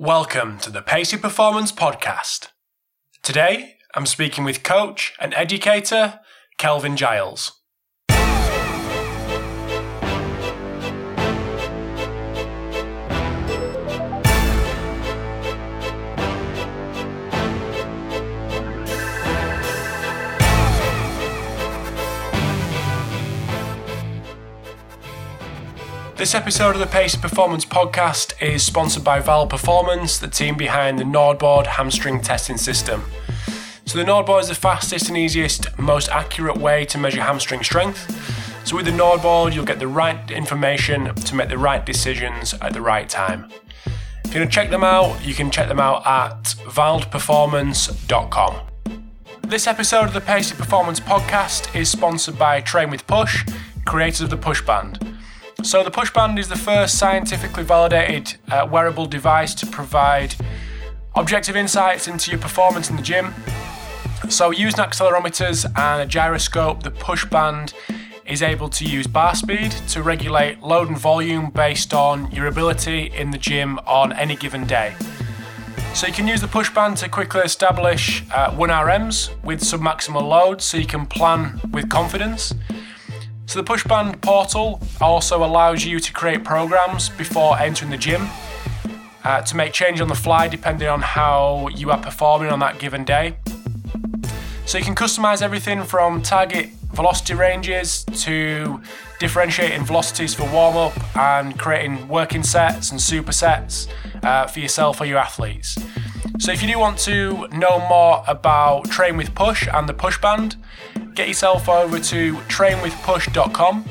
Welcome to the Pacey Performance Podcast. Today, I'm speaking with coach and educator Kelvin Giles. This episode of the Pacey Performance Podcast is sponsored by VALD Performance, the team behind the NordBord hamstring testing system. So, the NordBord is the fastest and easiest, most accurate way to measure hamstring strength. So, with the NordBord, you'll get the right information to make the right decisions at the right time. If you want to check them out, you can check them out at valdperformance.com. This episode of the Pacey Performance Podcast is sponsored by Train with Push, creators of the Push Band. So, the push band is the first scientifically validated uh, wearable device to provide objective insights into your performance in the gym. So, using accelerometers and a gyroscope, the push band is able to use bar speed to regulate load and volume based on your ability in the gym on any given day. So you can use the push band to quickly establish uh, 1RMs with submaximal load so you can plan with confidence. So the Pushband portal also allows you to create programs before entering the gym uh, to make change on the fly depending on how you are performing on that given day. So you can customize everything from target velocity ranges to differentiating velocities for warm up and creating working sets and supersets uh, for yourself or your athletes. So if you do want to know more about Train with Push and the Push Band, get yourself over to trainwithpush.com.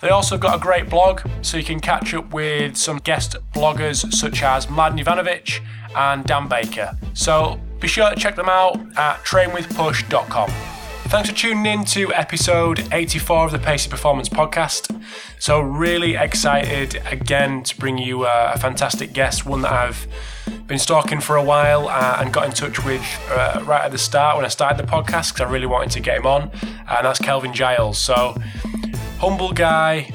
They also got a great blog, so you can catch up with some guest bloggers such as Mladen Jovanovic and Dan Baker. So be sure to check them out at trainwithpush.com. Thanks for tuning in to episode 84 of the Pacey Performance Podcast. So, really excited again to bring you a fantastic guest, one that I've been stalking for a while uh, and got in touch with uh, right at the start when I started the podcast because I really wanted to get him on, and that's Kelvin Giles. So, humble guy,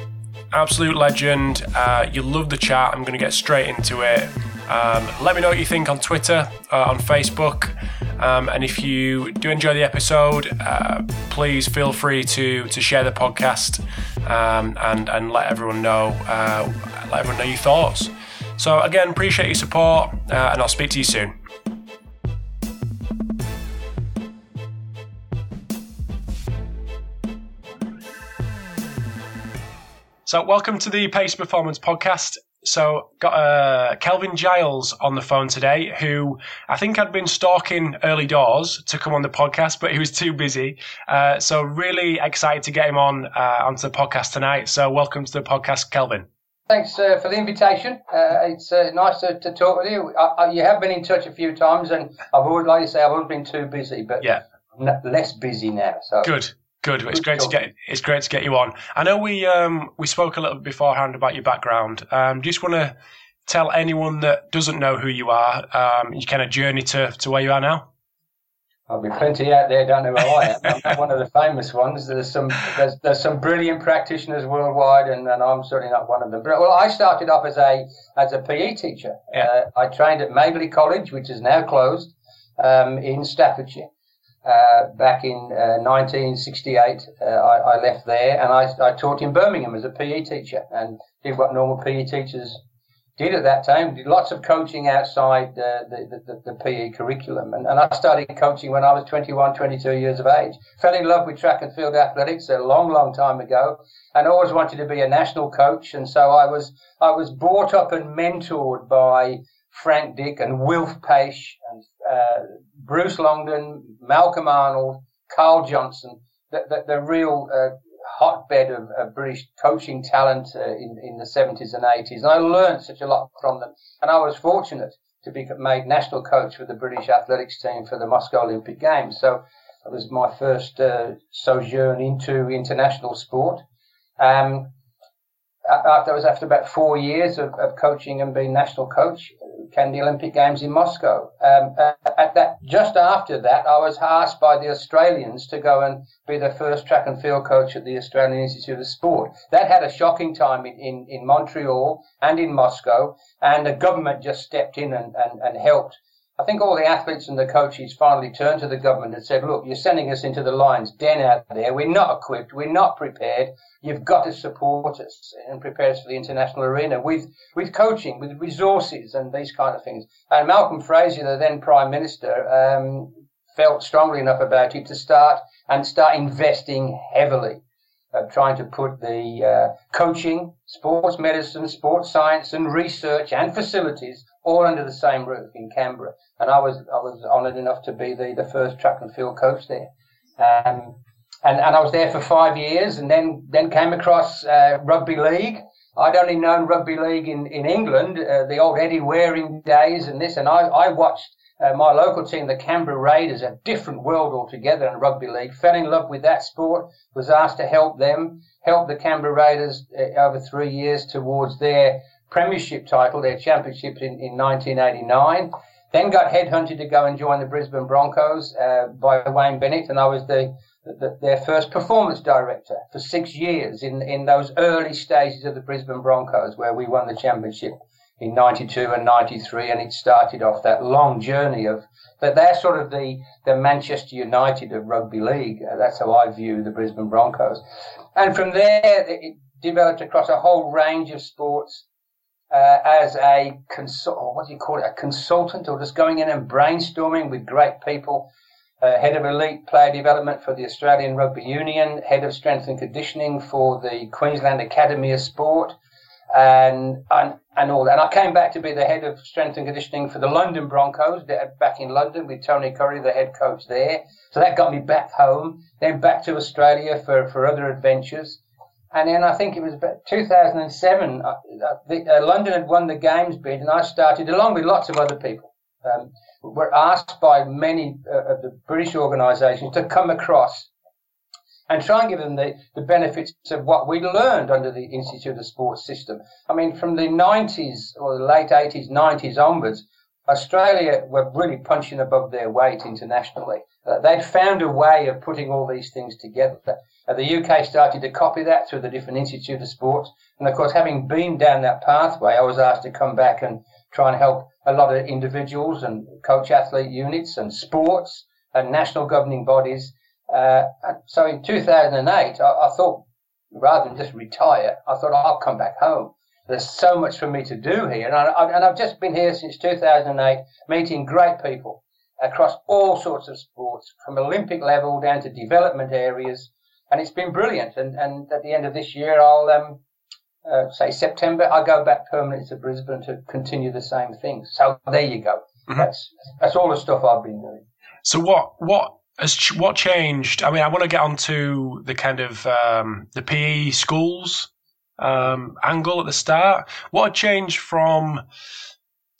absolute legend. Uh, you'll love the chat. I'm going to get straight into it. Um, let me know what you think on Twitter, uh, on Facebook. Um, and if you do enjoy the episode, uh, please feel free to to share the podcast um, and and let everyone know uh, let everyone know your thoughts. So again, appreciate your support, uh, and I'll speak to you soon. So welcome to the Pacey Performance Podcast. So, got uh, Kelvin Giles on the phone today, who I think had been stalking early doors to come on the podcast, but he was too busy. Uh, so, really excited to get him on uh, onto the podcast tonight. So, welcome to the podcast, Kelvin. Thanks uh, for the invitation. Uh, it's uh, nice to, to, talk with you. I, I, you have been in touch a few times, and I've always, like you say, I've always been too busy, but yeah. less busy now. So good. Good. It's great to get. It's great to get you on. I know we um, we spoke a little bit beforehand about your background. Um, do you just want to tell anyone that doesn't know who you are, um, your kind of journey to, to where you are now. There'll be plenty out there don't know who I am. I'm one of the famous ones. There's some there's, there's some brilliant practitioners worldwide, and, and I'm certainly not one of them. But well, I started off as a as a PE teacher. Yeah. Uh, I trained at Madeley College, which is now closed, um, in Staffordshire. Uh, back in uh, 1968, uh, I, I, left there and I, I, taught in Birmingham as a PE teacher and did what normal PE teachers did at that time. Did lots of coaching outside the, the, the, the PE curriculum. And, and, I started coaching when I was 21, 22 years of age. Fell in love with track and field athletics a long, long time ago and always wanted to be a national coach. And so I was, I was brought up and mentored by Frank Dick and Wilf Paish and uh, Bruce Longden, Malcolm Arnold, Carl Johnson, the, the, the real uh, hotbed of, of, British coaching talent uh, in, in the 70s and 80s. And I learned such a lot from them. And I was fortunate to be made national coach for the British athletics team for the Moscow Olympic Games. So that was my first uh, sojourn into international sport. Um, after, was after about four years of, of coaching and being national coach came the Olympic Games in Moscow. Um, at that, just after that, I was asked by the Australians to go and be the first track and field coach at the Australian Institute of Sport. That had a shocking time in, in, in Montreal and in Moscow, and the government just stepped in and, and, and helped I think all the athletes and the coaches finally turned to the government and said, look, you're sending us into the lion's den out there. We're not equipped. We're not prepared. You've got to support us and prepare us for the international arena with, with coaching, with resources and these kind of things. And Malcolm Fraser, the then Prime Minister, um, felt strongly enough about it to start and start investing heavily uh, trying to put the uh, coaching, sports medicine, sports science, and research and facilities all under the same roof in Canberra. And I was I was honoured enough to be the, the first track and field coach there. Um, and, and I was there for five years, and then then came across uh, rugby league. I'd only known rugby league in in England, uh, the old Eddie Waring days, and this, and I I watched uh, my local team, the Canberra Raiders, a different world altogether in rugby league. Fell in love with that sport. Was asked to help them, help the Canberra Raiders uh, over three years towards their premiership title, their championship in, in 1989. Then got headhunted to go and join the Brisbane Broncos uh, by Wayne Bennett, and I was the, the, their first performance director for six years in in those early stages of the Brisbane Broncos, where we won the championship in 92 and 93 and it started off that long journey of that they're sort of the the Manchester United of rugby league uh, that's how I view the Brisbane Broncos and from there it developed across a whole range of sports uh, as a consult what do you call it a consultant or just going in and brainstorming with great people uh, head of elite player development for the Australian Rugby Union, head of strength and conditioning for the Queensland Academy of Sport, and, and and all that. And I came back to be the head of strength and conditioning for the London Broncos back in London with Tony Currie, the head coach there. So that got me back home, then back to Australia for, for other adventures. And then I think it was about 2007, uh, uh, uh, London had won the games bid, and I started, along with lots of other people, um, were asked by many uh, of the British organisations to come across and try and give them the, the benefits of what we learned under the Institute of Sports system. I mean, from the 90s or the late 80s, 90s onwards, Australia were really punching above their weight internationally. Uh, they'd found a way of putting all these things together. Uh, the UK started to copy that through the different Institute of Sports. And of course, having been down that pathway, I was asked to come back and try and help a lot of individuals and coach athlete units and sports and national governing bodies uh, so in 2008, I, I, thought rather than just retire, I thought I'll come back home. There's so much for me to do here, and, I, and I've just been here since 2008, meeting great people across all sorts of sports, from Olympic level down to development areas, and it's been brilliant. And, and at the end of this year, I'll um, uh, say September, I'll go back permanently to Brisbane to continue the same thing. So there you go. Mm-hmm. That's that's all the stuff I've been doing. So what what has what changed? I mean, I want to get onto the kind of um, the PE schools um, angle at the start. What changed from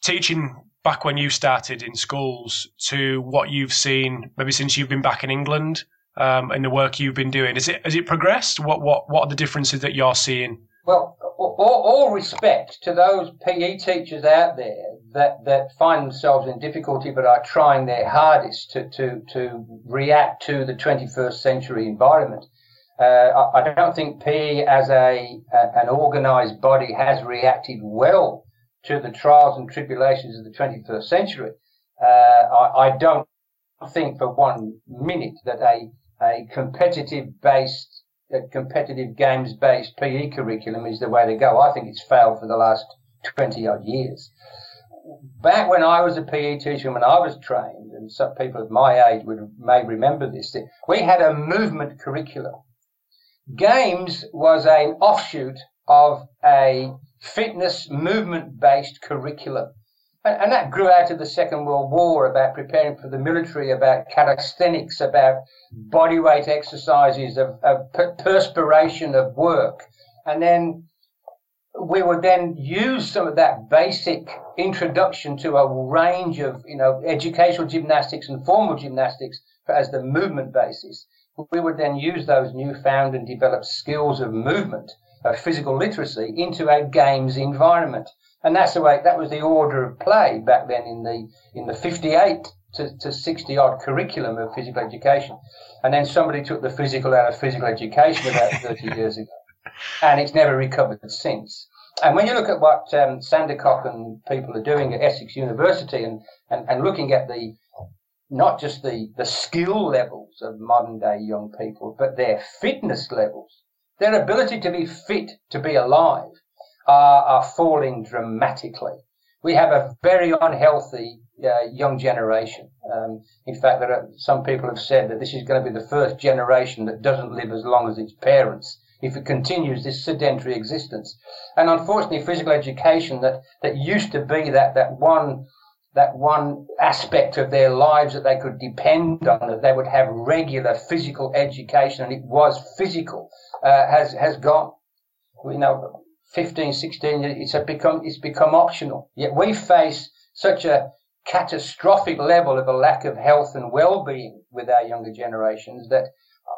teaching back when you started in schools to what you've seen maybe since you've been back in England um, and the work you've been doing? Is it has it progressed? What what what are the differences that you're seeing? Well, all, all respect to those PE teachers out there that, that find themselves in difficulty but are trying their hardest to, to, to react to the 21st century environment. Uh, I, I, don't think PE as a, a an organised body has reacted well to the trials and tribulations of the 21st century. Uh, I, I, don't think for one minute that a, a competitive based, a competitive games based PE curriculum is the way to go. I think it's failed for the last 20 odd years back when I was a PE teacher, when I was trained, and some people of my age would may remember this, we had a movement curriculum. Games was an offshoot of a fitness movement based curriculum. And, and, that grew out of the Second World War about preparing for the military, about calisthenics, about bodyweight exercises, of, of perspiration of work. And then we would then use some of that basic introduction to a range of, you know, educational gymnastics and formal gymnastics as the movement basis. We would then use those newfound and developed skills of movement of physical literacy into a games environment. And that's the way, that was the order of play back then in the, in the 58 to, to 60 odd curriculum of physical education. And then somebody took the physical out of physical education about 30 years ago. And it's never recovered since. And when you look at what um, Sandercock and people are doing at Essex University and, and, and looking at the not just the, the skill levels of modern day young people, but their fitness levels, their ability to be fit, to be alive, are, are falling dramatically. We have a very unhealthy uh, young generation. Um, in fact, there are, some people have said that this is going to be the first generation that doesn't live as long as its parents if it continues this sedentary existence. And unfortunately, physical education that, that used to be that, that one that one aspect of their lives that they could depend on, that they would have regular physical education, and it was physical, uh, has has gone. You know, 15, 16, it's become it's become optional. Yet we face such a catastrophic level of a lack of health and well-being with our younger generations that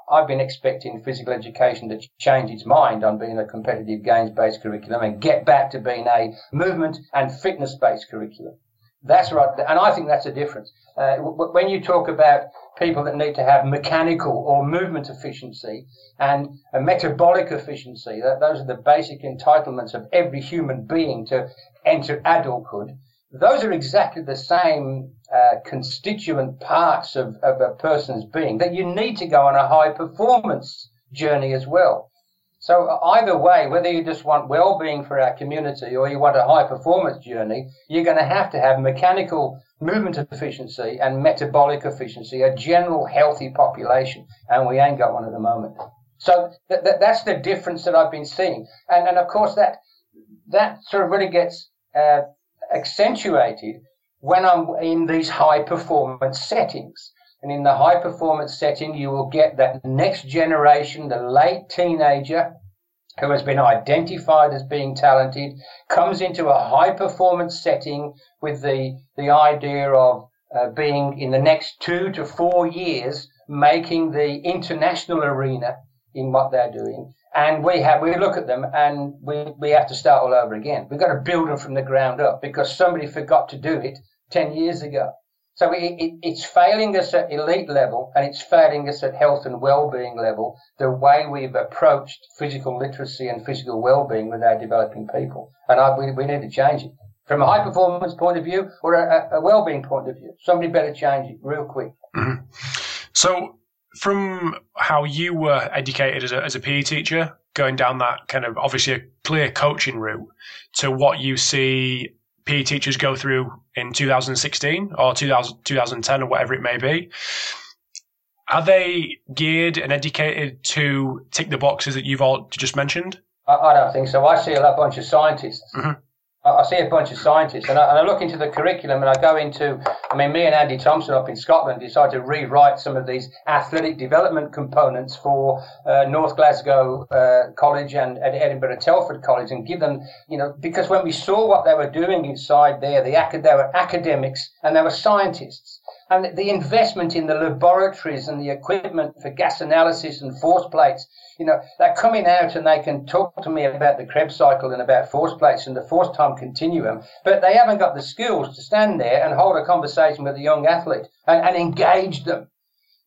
I've been expecting physical education to change its mind on being a competitive games-based curriculum and get back to being a movement and fitness-based curriculum. That's right, and I think that's a difference. Uh, when you talk about people that need to have mechanical or movement efficiency and a metabolic efficiency, that those are the basic entitlements of every human being to enter adulthood those are exactly the same uh, constituent parts of, of a person's being that you need to go on a high performance journey as well. So either way, whether you just want well-being for our community or you want a high performance journey, you're going to have to have mechanical movement efficiency and metabolic efficiency, a general healthy population, and we ain't got one at the moment. So th- th- that's the difference that I've been seeing, and and of course that that sort of really gets uh, accentuated when I'm in these high performance settings. And in the high performance setting, you will get that next generation, the late teenager who has been identified as being talented, comes into a high performance setting with the, the idea of uh, being in the next two to four years making the international arena in what they're doing and we have we look at them and we, we have to start all over again. We've got to build them from the ground up because somebody forgot to do it ten years ago. So it, it, it's failing us at elite level and it's failing us at health and well-being level. The way we've approached physical literacy and physical well-being with our developing people, and I, we, we need to change it from a high performance point of view or a, a well-being point of view. Somebody better change it real quick. Mm-hmm. So from how you were educated as a, as a PE teacher, going down that kind of obviously a clear coaching route, to what you see PE teachers go through in 2016 or 2000, 2010 or whatever it may be, are they geared and educated to tick the boxes that you've all just mentioned? I, I don't think so. I see a bunch of scientists. Mm-hmm. I see a bunch of scientists, and I, and I, look into the curriculum, and I go into. I mean, me and Andy Thompson up in Scotland decided to rewrite some of these athletic development components for uh, North Glasgow uh, College and, and, Edinburgh Telford College, and give them, you know, because when we saw what they were doing inside there, the they were academics and they were scientists, and the investment in the laboratories and the equipment for gas analysis and force plates you know, they're coming out and they can talk to me about the Krebs cycle and about force plates and the force time continuum, but they haven't got the skills to stand there and hold a conversation with a young athlete and, and engage them.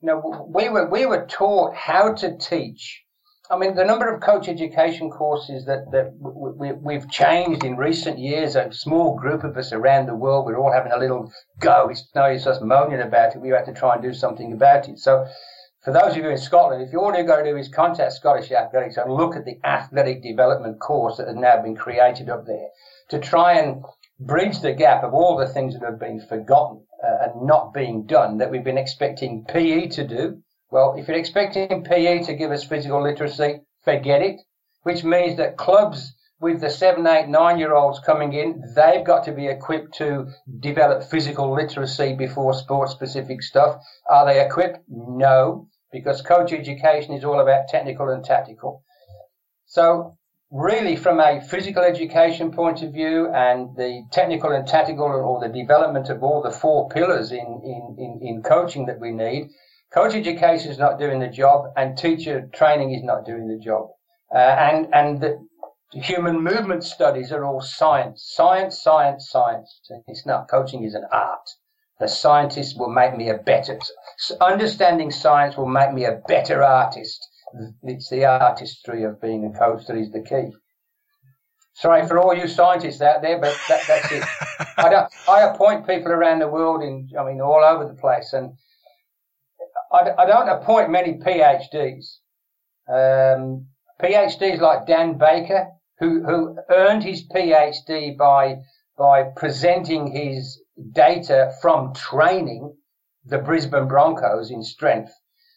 You know, we were, we were taught how to teach. I mean, the number of coach education courses that, that we, we've changed in recent years, a small group of us around the world, we're all having a little go. It's no use us moaning about it. We have to try and do something about it. So for those of you in Scotland, if you all you've got to do is contact Scottish Athletics and look at the athletic development course that has now been created up there to try and bridge the gap of all the things that have been forgotten uh, and not being done that we've been expecting PE to do. Well, if you're expecting PE to give us physical literacy, forget it, which means that clubs with the seven, eight, nine year olds coming in, they've got to be equipped to develop physical literacy before sport specific stuff. Are they equipped? No because coach education is all about technical and tactical. So really from a physical education point of view and the technical and tactical or the development of all the four pillars in, in, in, in coaching that we need, coach education is not doing the job and teacher training is not doing the job. Uh, and and the, human movement studies are all science, science, science, science. It's not. Coaching is an art. The scientist will make me a better. Understanding science will make me a better artist. It's the artistry of being a coach that is the key. Sorry for all you scientists out there, but that, that's it. I, I appoint people around the world in, I mean, all over the place, and I, I don't appoint many PhDs. Um, PhDs like Dan Baker, who, who earned his PhD by, by presenting his data from training the Brisbane Broncos in strength.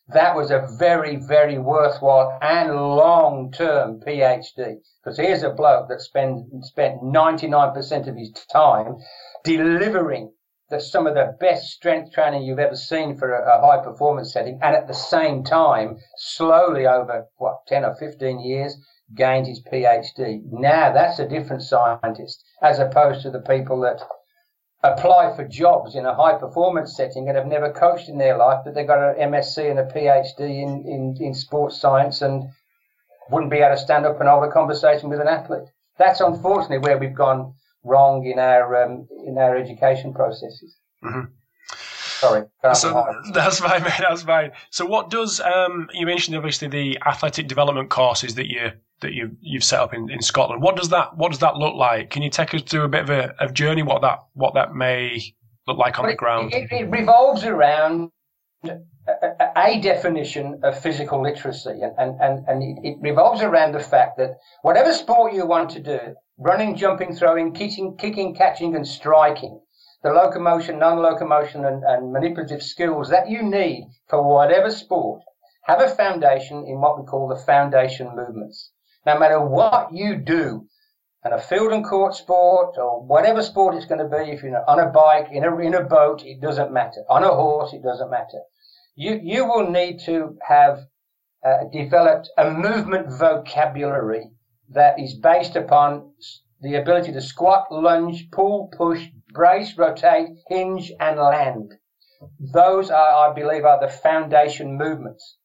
That was a very, very worthwhile and long-term PhD. Because here's a bloke that spent, spent 99% of his time delivering the, some of the best strength training you've ever seen for a, a high performance setting, and at the same time, slowly over what 10 or 15 years, gained his PhD. Now that's a different scientist, as opposed to the people that apply for jobs in a high performance setting and have never coached in their life, but they've got an MSc and a PhD in, in, in sports science and wouldn't be able to stand up and hold a conversation with an athlete. That's unfortunately where we've gone wrong in our um, in our education processes. Mm-hmm. Sorry, so that's fine, mate. That's fine. So, what does um, you mentioned? Obviously, the athletic development courses that you that you you've set up in, in Scotland. What does that What does that look like? Can you take us through a bit of a, a journey? What that what that may look like on well, the ground? It, it, revolves around a, a, definition of physical literacy, and and and, and it revolves around the fact that whatever sport you want to do, running, jumping, throwing, kicking, kicking, catching, and striking the locomotion, non-locomotion, and, and manipulative skills that you need for whatever sport have a foundation in what we call the foundation movements. No matter what you do in a field and court sport or whatever sport it's going to be, if you're on a bike, in a, in a boat, it doesn't matter. On a horse, it doesn't matter. You, you will need to have uh, developed a movement vocabulary that is based upon the ability to squat, lunge, pull, push, brace, rotate, hinge, and land. Those are, I believe, are the foundation movements.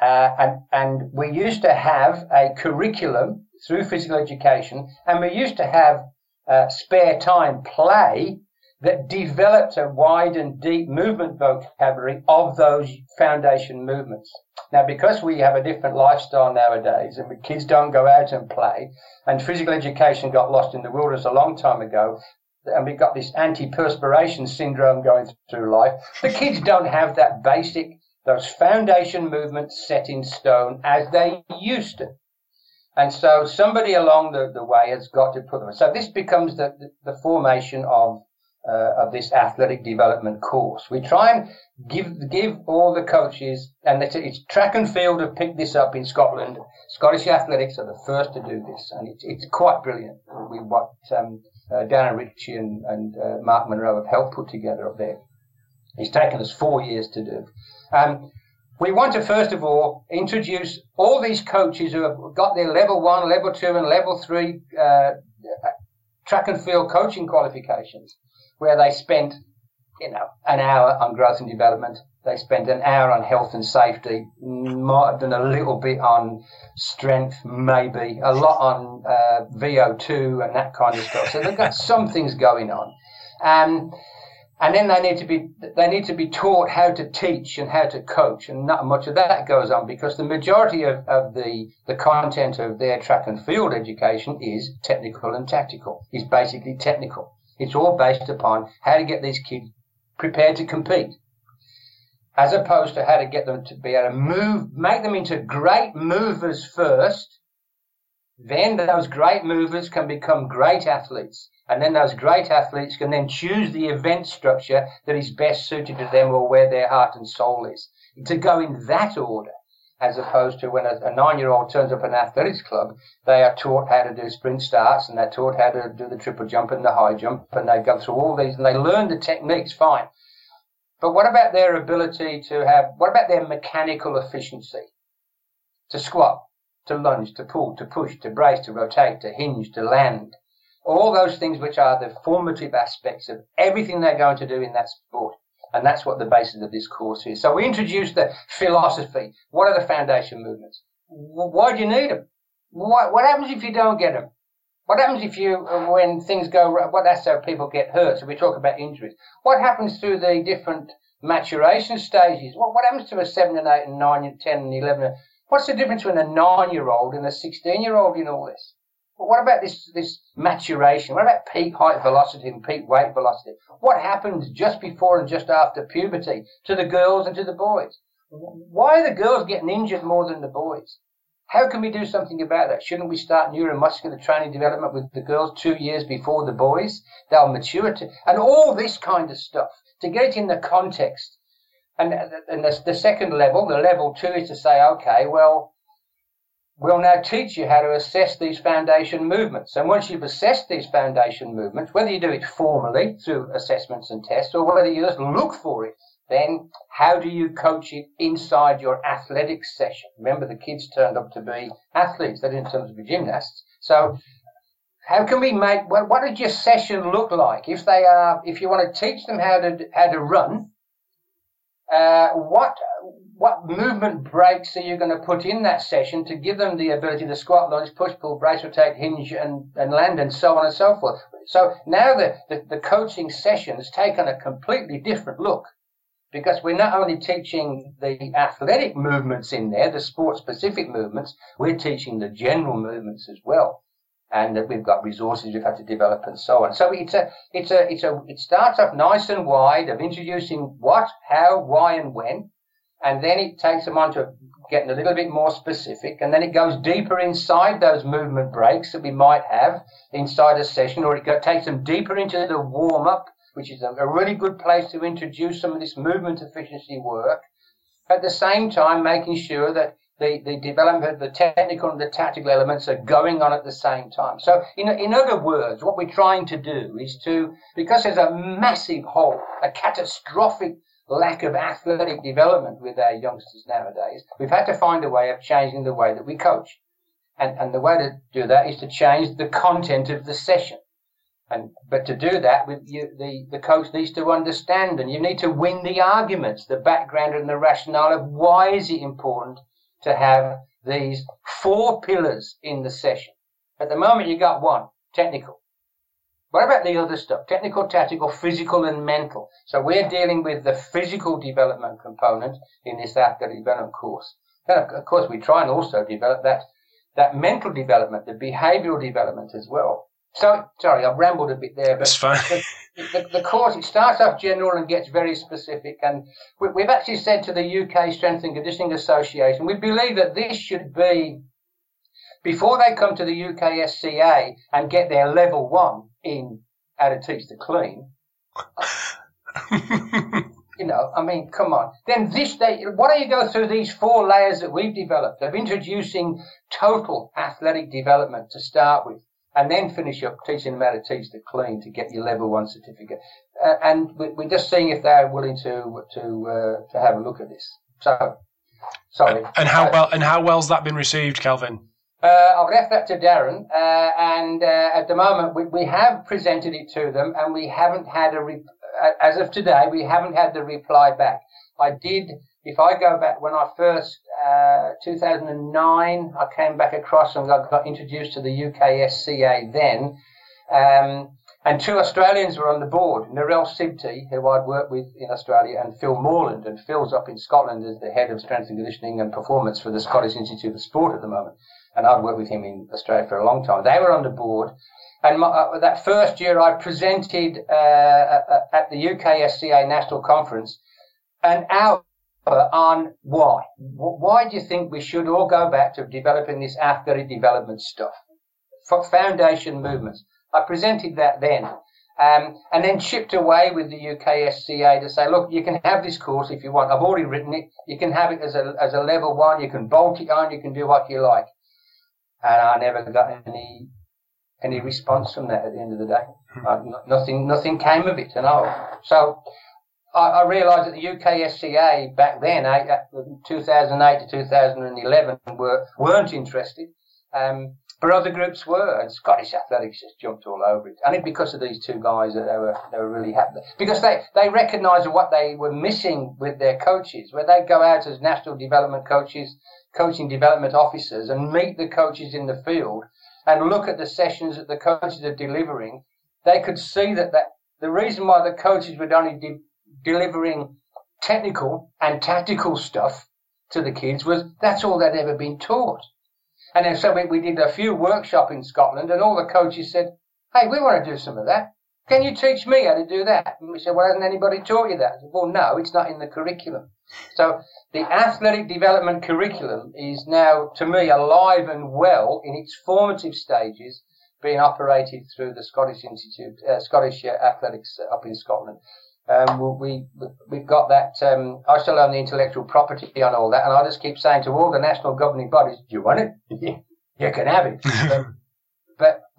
Uh, and, and we used to have a curriculum through physical education, and we used to have uh, spare time play that developed a wide and deep movement vocabulary of those foundation movements. Now, because we have a different lifestyle nowadays and the kids don't go out and play, and physical education got lost in the wilderness a long time ago, and we've got this antiperspiration syndrome going through life. The kids don't have that basic, those foundation movements set in stone as they used to. And so somebody along the, the way has got to put them. So this becomes the, the, the formation of uh, of this athletic development course. We try and give give all the coaches, and it's, it's, track and field have picked this up in Scotland. Scottish athletics are the first to do this, and it's, it's quite brilliant. We what um, uh, Darren Ritchie and, and uh, Mark Monroe have helped put together up there. It's taken us four years to do. Um, we want to first of all introduce all these coaches who have got their level one, level two, and level three uh, track and field coaching qualifications, where they spent, you know, an hour on growth and development, they spent an hour on health and safety, might have done a little bit on strength, maybe, a lot on uh, VO2 and that kind of stuff. So they've got some things going on. Um, and then they need to be they need to be taught how to teach and how to coach, and not much of that goes on because the majority of, of the the content of their track and field education is technical and tactical. It's basically technical. It's all based upon how to get these kids prepared to compete as opposed to how to get them to be able to move, make them into great movers first. Then those great movers can become great athletes. And then those great athletes can then choose the event structure that is best suited to them or where their heart and soul is. To go in that order, as opposed to when a, a nine year old turns up at an athletics club, they are taught how to do sprint starts and they're taught how to do the triple jump and the high jump and they go through all these and they learn the techniques fine. But what about their ability to have, what about their mechanical efficiency? To squat, to lunge, to pull, to push, to brace, to rotate, to hinge, to land. All those things which are the formative aspects of everything they're going to do in that sport. And that's what the basis of this course is. So we introduced the philosophy. What are the foundation movements? Why do you need them? What, what happens if you don't get them? What happens if you, uh, when things go, wrong? well, that's how people get hurt. So we talk about injuries. What happens through the different maturation stages? What, what happens to a 7 and 8 and 9 and 10 and 11? What's the difference between a 9 year old and a 16 year old in all this? But what about this, this maturation? What about peak height velocity and peak weight velocity? What happens just before and just after puberty to the girls and to the boys? Why are the girls getting injured more than the boys? How can we do something about that? Shouldn't we start neuromuscular training development with the girls two years before the boys? They'll mature to, and all this kind of stuff to get it in the context. And, and the, the second level, the level two is to say, okay, well, we'll now teach you how to assess these foundation movements. And once you've assessed these foundation movements, whether you do it formally through assessments and tests or whether you just look for it then how do you coach it inside your athletics session? Remember, the kids turned up to be athletes. Didn't turn to be gymnasts. So how can we make, well, what does your session look like? If they are, if you want to teach them how to, how to run, uh, what, what movement breaks are you going to put in that session to give them the ability to squat, lunge, push, pull, brace, rotate, hinge, and, and land, and so on and so forth? So now the, the, the coaching session has taken a completely different look because we're not only teaching the athletic movements in there, the sport specific movements, we're teaching the general movements as well. And that we've got resources we've had to develop and so on. So it's a, it's a, it's a, it starts off nice and wide of introducing what, how, why, and when. And then it takes them on to getting a little bit more specific. And then it goes deeper inside those movement breaks that we might have inside a session, or it takes them deeper into the warm up which is a, really good place to introduce some of this movement efficiency work. At the same time, making sure that the, the development the technical and the tactical elements are going on at the same time. So, in, in other words, what we're trying to do is to, because there's a massive hole, a catastrophic lack of athletic development with our youngsters nowadays, we've had to find a way of changing the way that we coach. And, and the way to do that is to change the content of the session. And but to do that, you, the the coach needs to understand, and you need to win the arguments, the background and the rationale of why is it important to have these four pillars in the session. At the moment, you got one technical. What about the other stuff? Technical, tactical, physical, and mental. So we're dealing with the physical development component in this athletic development course. And of course, we try and also develop that that mental development, the behavioural development as well. So, sorry, I've rambled a bit there, but That's fine. The, the, the, course, it starts off general and gets very specific. And we, have actually said to the UK Strength and Conditioning Association, we believe that this should be, before they come to the UKSCA and get their level one in how to teach the clean, you know, I mean, come on. Then this day, why don't you go through these four layers that we've developed of introducing total athletic development to start with? and then finish up teaching them how to teach the clean to get your level one certificate. Uh, and we're just seeing if they're willing to to uh, to have a look at this. So, sorry. And how uh, well and how well's that been received, Kelvin? Uh, I've left that to Darren, uh, and uh, at the moment we, we have presented it to them, and we haven't had a re- as of today we haven't had the reply back. I did if I go back when I first, uh, 2009, I came back across and got, got introduced to the UKSCA then. Um, and two Australians were on the board, Narelle Sibte, who I'd worked with in Australia, and Phil Morland. And Phil's up in Scotland as the head of strength and conditioning and performance for the Scottish Institute of Sport at the moment. And I'd worked with him in Australia for a long time. They were on the board. And my, uh, that first year I presented uh, at the UKSCA National Conference an hour on why. Why do you think we should all go back to developing this athletic development stuff? Foundation movements. I presented that then. Um, and then chipped away with the UKSCA to say, look, you can have this course if you want. I've already written it. You can have it as a, as a level one. You can bolt it on. You can do what you like. And I never got any, any response from that at the end of the day. Hmm. Uh, nothing, nothing came of it. And I, so I, I realised that the UKSCA back then, 2008 to 2011, were, weren't interested. Um, but other groups were, and Scottish Athletics just jumped all over it. And it because of these two guys that they were they were really happy because they they recognised what they were missing with their coaches. Where they go out as national development coaches, coaching development officers and meet the coaches in the field and look at the sessions that the coaches are delivering, they could see that, that the reason why the coaches were only de- delivering technical and tactical stuff to the kids was that's all they'd ever been taught. And then so we, we did a few workshops in Scotland and all the coaches said, Hey, we want to do some of that. Can you teach me how to do that? And we said, well, hasn't anybody taught you that? Said, well, no, it's not in the curriculum. So the athletic development curriculum is now, to me, alive and well in its formative stages, being operated through the Scottish Institute, uh, Scottish uh, Athletics up in Scotland. Um, we, we, have got that. Um, I still own the intellectual property on all that, and I just keep saying to all the national governing bodies, "Do you want it? you can have it."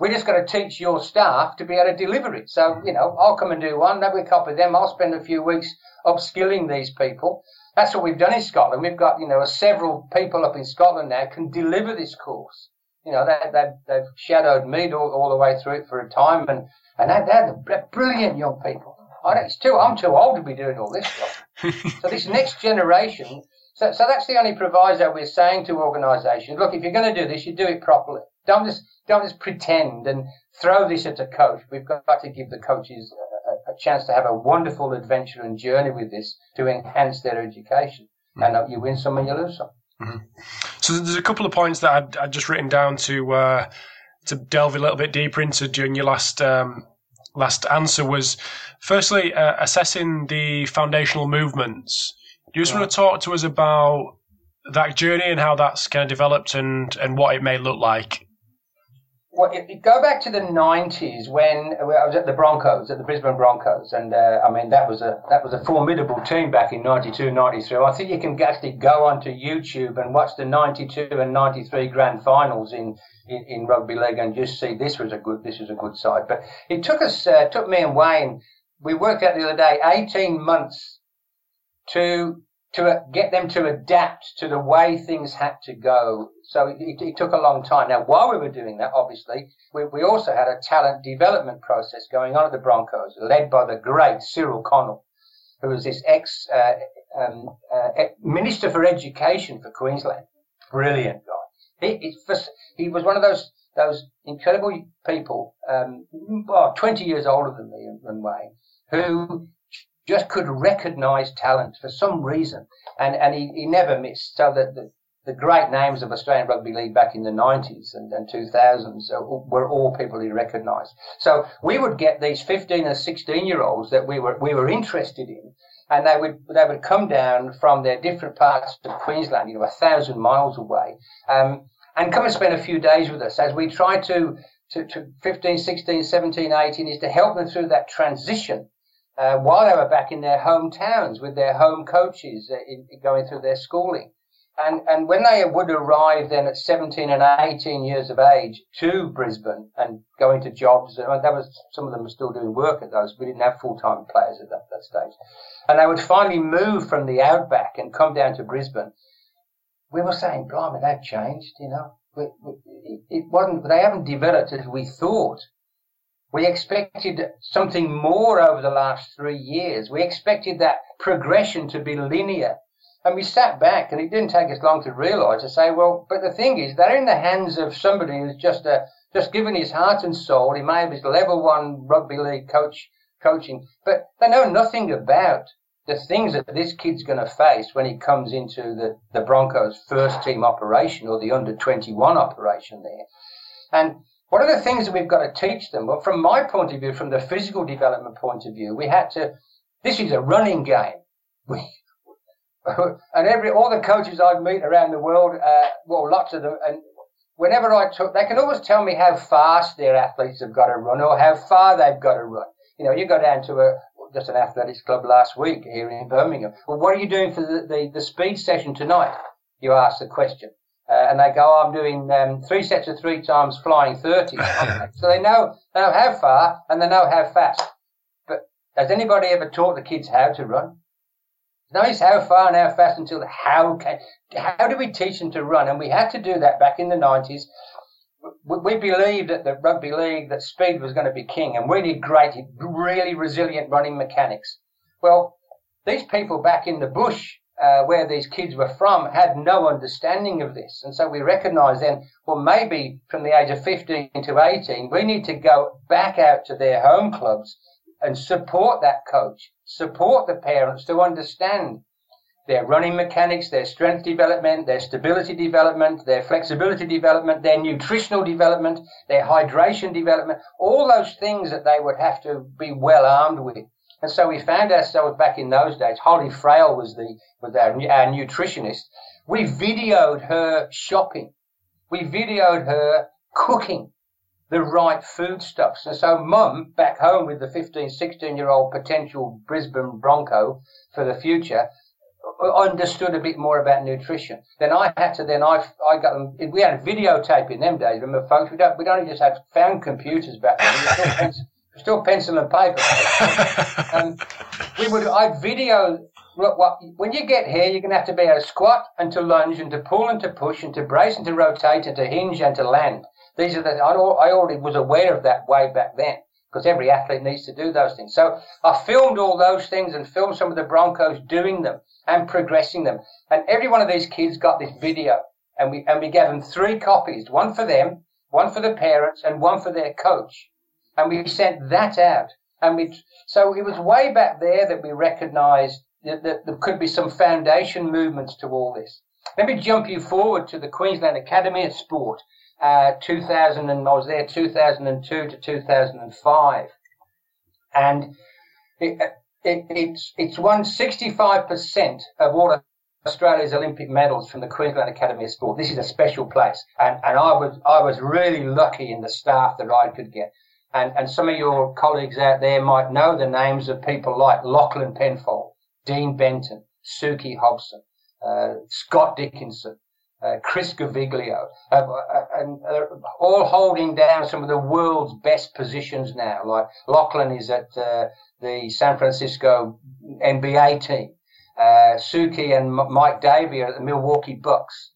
we're just going to teach your staff to be able to deliver it. So, you know, I'll come and do one, a couple of them. I'll spend a few weeks upskilling these people. That's what we've done in Scotland. We've got, you know, several people up in Scotland now can deliver this course. You know, they, they, they've shadowed me all, all the way through it for a time, and, and they're, they're, they're brilliant young people. I it's too, I'm too old to be doing all this stuff. so this next generation, so, so that's the only proviso we're saying to organisations. Look, if you're going to do this, you do it properly. Don't just don't just pretend and throw this at a coach. We've got to give the coaches a, a chance to have a wonderful adventure and journey with this to enhance their education. Mm-hmm. And you win some and you lose some. Mm-hmm. So there's a couple of points that I'd, I'd just written down to uh, to delve a little bit deeper into during your last um, last answer. Was firstly uh, assessing the foundational movements. Do you just want to talk to us about that journey and how that's kind of developed and, and what it may look like? Well, go back to the '90s when I was at the Broncos, at the Brisbane Broncos, and uh, I mean that was a that was a formidable team back in '92, '93. I think you can actually go onto YouTube and watch the '92 and '93 grand finals in, in, in rugby league and just see this was a good this was a good side. But it took us uh, took me and Wayne. We worked out the other day 18 months to to get them to adapt to the way things had to go. So it, it, took a long time. Now, while we were doing that, obviously, we, we also had a talent development process going on at the Broncos, led by the great Cyril Connell, who was this ex uh, um, uh, Minister for Education for Queensland. Brilliant guy. He, he was one of those those incredible people, um, well, 20 years older than me and Wayne, who just could recognize talent for some reason. And, and he, he never missed. So that the, the great names of Australian Rugby League back in the 90s and, and 2000s were all people he recognised. So we would get these 15 and 16 year olds that we were, we were interested in, and they would, they would come down from their different parts of Queensland, you know, a thousand miles away, um, and come and spend a few days with us as we try to, to, to 15, 16, 17, 18 is to help them through that transition uh, while they were back in their hometowns with their home coaches uh, in, going through their schooling. And, and when they would arrive then at 17 and 18 years of age to Brisbane and going to jobs, and that was, some of them were still doing work at those. We didn't have full-time players at that, that stage. And they would finally move from the outback and come down to Brisbane. We were saying, blimey, they've changed, you know. We, it wasn't, they haven't developed as we thought. We expected something more over the last three years. We expected that progression to be linear. And we sat back, and it didn't take us long to realise to say, well, but the thing is, they're in the hands of somebody who's just a, just given his heart and soul. He may have his level one rugby league coach coaching, but they know nothing about the things that this kid's going to face when he comes into the, the Broncos first team operation or the under 21 operation there. And what are the things that we've got to teach them? Well, from my point of view, from the physical development point of view, we had to, this is a running game. We, and every, all the coaches I meet around the world, uh, well, lots of them, and whenever I talk, they can always tell me how fast their athletes have got to run or how far they've got to run. You know, you go down to a, just an athletics club last week here in Birmingham. Well, what are you doing for the, the, the speed session tonight? You ask the question. Uh, and they go, oh, I'm doing um, three sets of three times flying 30. so they know, they know how far and they know how fast. But has anybody ever taught the kids how to run? No, Notice how far and how fast until how can, how do we teach them to run? And we had to do that back in the 90s. We, we believed that the rugby league, that speed was going to be king and we need great, really resilient running mechanics. Well, these people back in the bush uh, where these kids were from had no understanding of this. And so we recognized then, well, maybe from the age of 15 to 18, we need to go back out to their home clubs and support that coach, support the parents to understand their running mechanics, their strength development, their stability development, their flexibility development, their nutritional development, their hydration development, all those things that they would have to be well armed with. And so we found ourselves back in those days. Holly Frail was the was our, our nutritionist. We videoed her shopping. We videoed her cooking the right foodstuffs. And so mum back home with the 15, 16 year old potential Brisbane Bronco for the future understood a bit more about nutrition. Then I had to, then I, I got them, we had a videotape in them days, remember folks, we don't, we don't just have found computers back then, still, pencil, and paper. um, we would, I'd video, look, what, when you get here, you're going to have to be able to squat and to lunge and to pull and to push and to brace and to rotate and to hinge and to land. These are the, I, I already was aware of that way back then because every athlete needs to do those things. So I filmed all those things and filmed some of the Broncos doing them and progressing them. And every one of these kids got this video and we, and we gave them three copies, one for them, one for the parents and one for their coach. And we sent that out. And we, so it was way back there that we recognized that, that there could be some foundation movements to all this. Let me jump you forward to the Queensland Academy of Sport uh, 2000 and I was there 2002 to 2005, and it, it, it's it's won 65 percent of all Australia's Olympic medals from the Queensland Academy of Sport. This is a special place, and, and I was I was really lucky in the staff that I could get. And, and some of your colleagues out there might know the names of people like Lachlan Penfold, Dean Benton, Suki Hobson, uh, Scott Dickinson, uh, Chris Gaviglio, uh, uh, and uh, all holding down some of the world's best positions now. Like Lachlan is at uh, the San Francisco NBA team. Uh, Suki and M- Mike Davey are at the Milwaukee Bucks.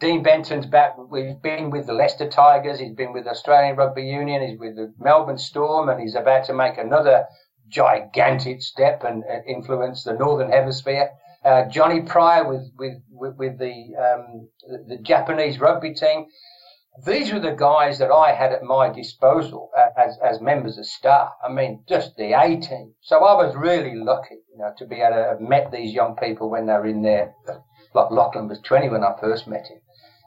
Dean Benton's back. We've been with the Leicester Tigers. He's been with Australian Rugby Union. He's with the Melbourne Storm, and he's about to make another gigantic step and influence the Northern Hemisphere. Uh, Johnny Pryor with with with, with the, um, the, the Japanese rugby team. These were the guys that I had at my disposal as as members of staff. I mean, just the A team. So I was really lucky, you know, to be able to have met these young people when they were in there. Lachlan was 20 when I first met him.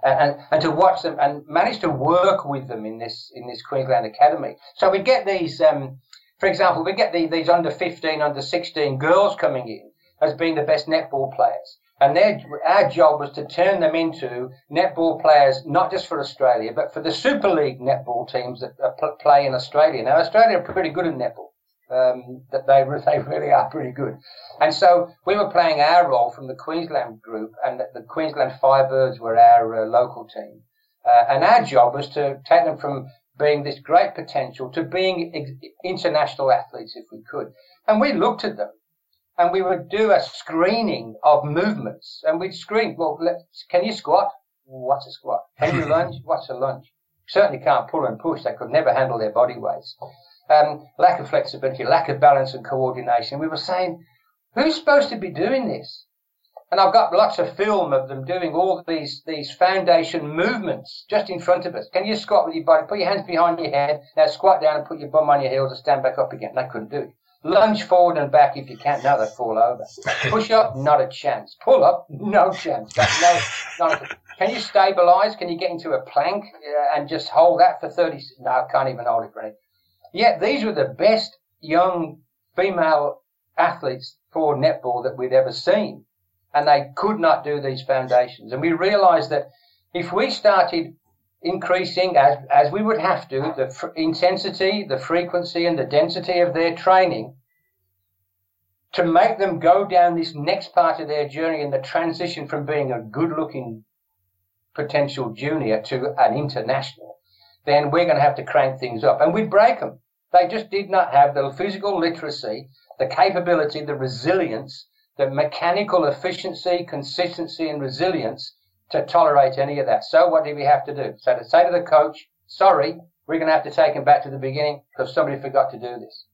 And, and, and, to watch them and manage to work with them in this in this Queensland Academy. So we get these, um, for example, we get the, these under 15, under 16 girls coming in, as being the best netball players. And their, our job was to turn them into netball players, not just for Australia, but for the Super League netball teams that play in Australia. Now, Australia are pretty good at netball. Um, that they, they really are pretty good. And so we were playing our role from the Queensland group, and the Queensland Firebirds were our uh, local team. Uh, and our job was to take them from being this great potential to being international athletes if we could. And we looked at them and we would do a screening of movements, and we'd screen. Well, can you squat? What's a squat? Can you lunge? What's a lunge? Certainly can't pull and push. They could never handle their body weights. Um, lack of flexibility, lack of balance and coordination. We were saying, who's supposed to be doing this? And I've got lots of film of them doing all these these foundation movements just in front of us. Can you squat with your body? Put your hands behind your head. Now squat down and put your bum on your heels and stand back up again. They couldn't do it. Lunge forward and back if you can. Now they fall over. Push up, not a chance. Pull up, no chance. No, not a, can you stabilize? Can you get into a plank uh, and just hold that for 30? No, I can't even hold it for any. Yet these were the best young female athletes for netball that we'd ever seen. And they could not do these foundations. And we realized that if we started increasing as, as we would have to the fr- intensity, the frequency, and the density of their training to make them go down this next part of their journey and the transition from being a good looking potential junior to an international, then we're going to have to crank things up. And we'd break them. They just did not have the physical literacy, the capability, the resilience, the mechanical efficiency, consistency, and resilience to tolerate any of that. So what do we have to do? So to say to the coach, sorry, we're going to have to take him back to the beginning because somebody forgot to do this.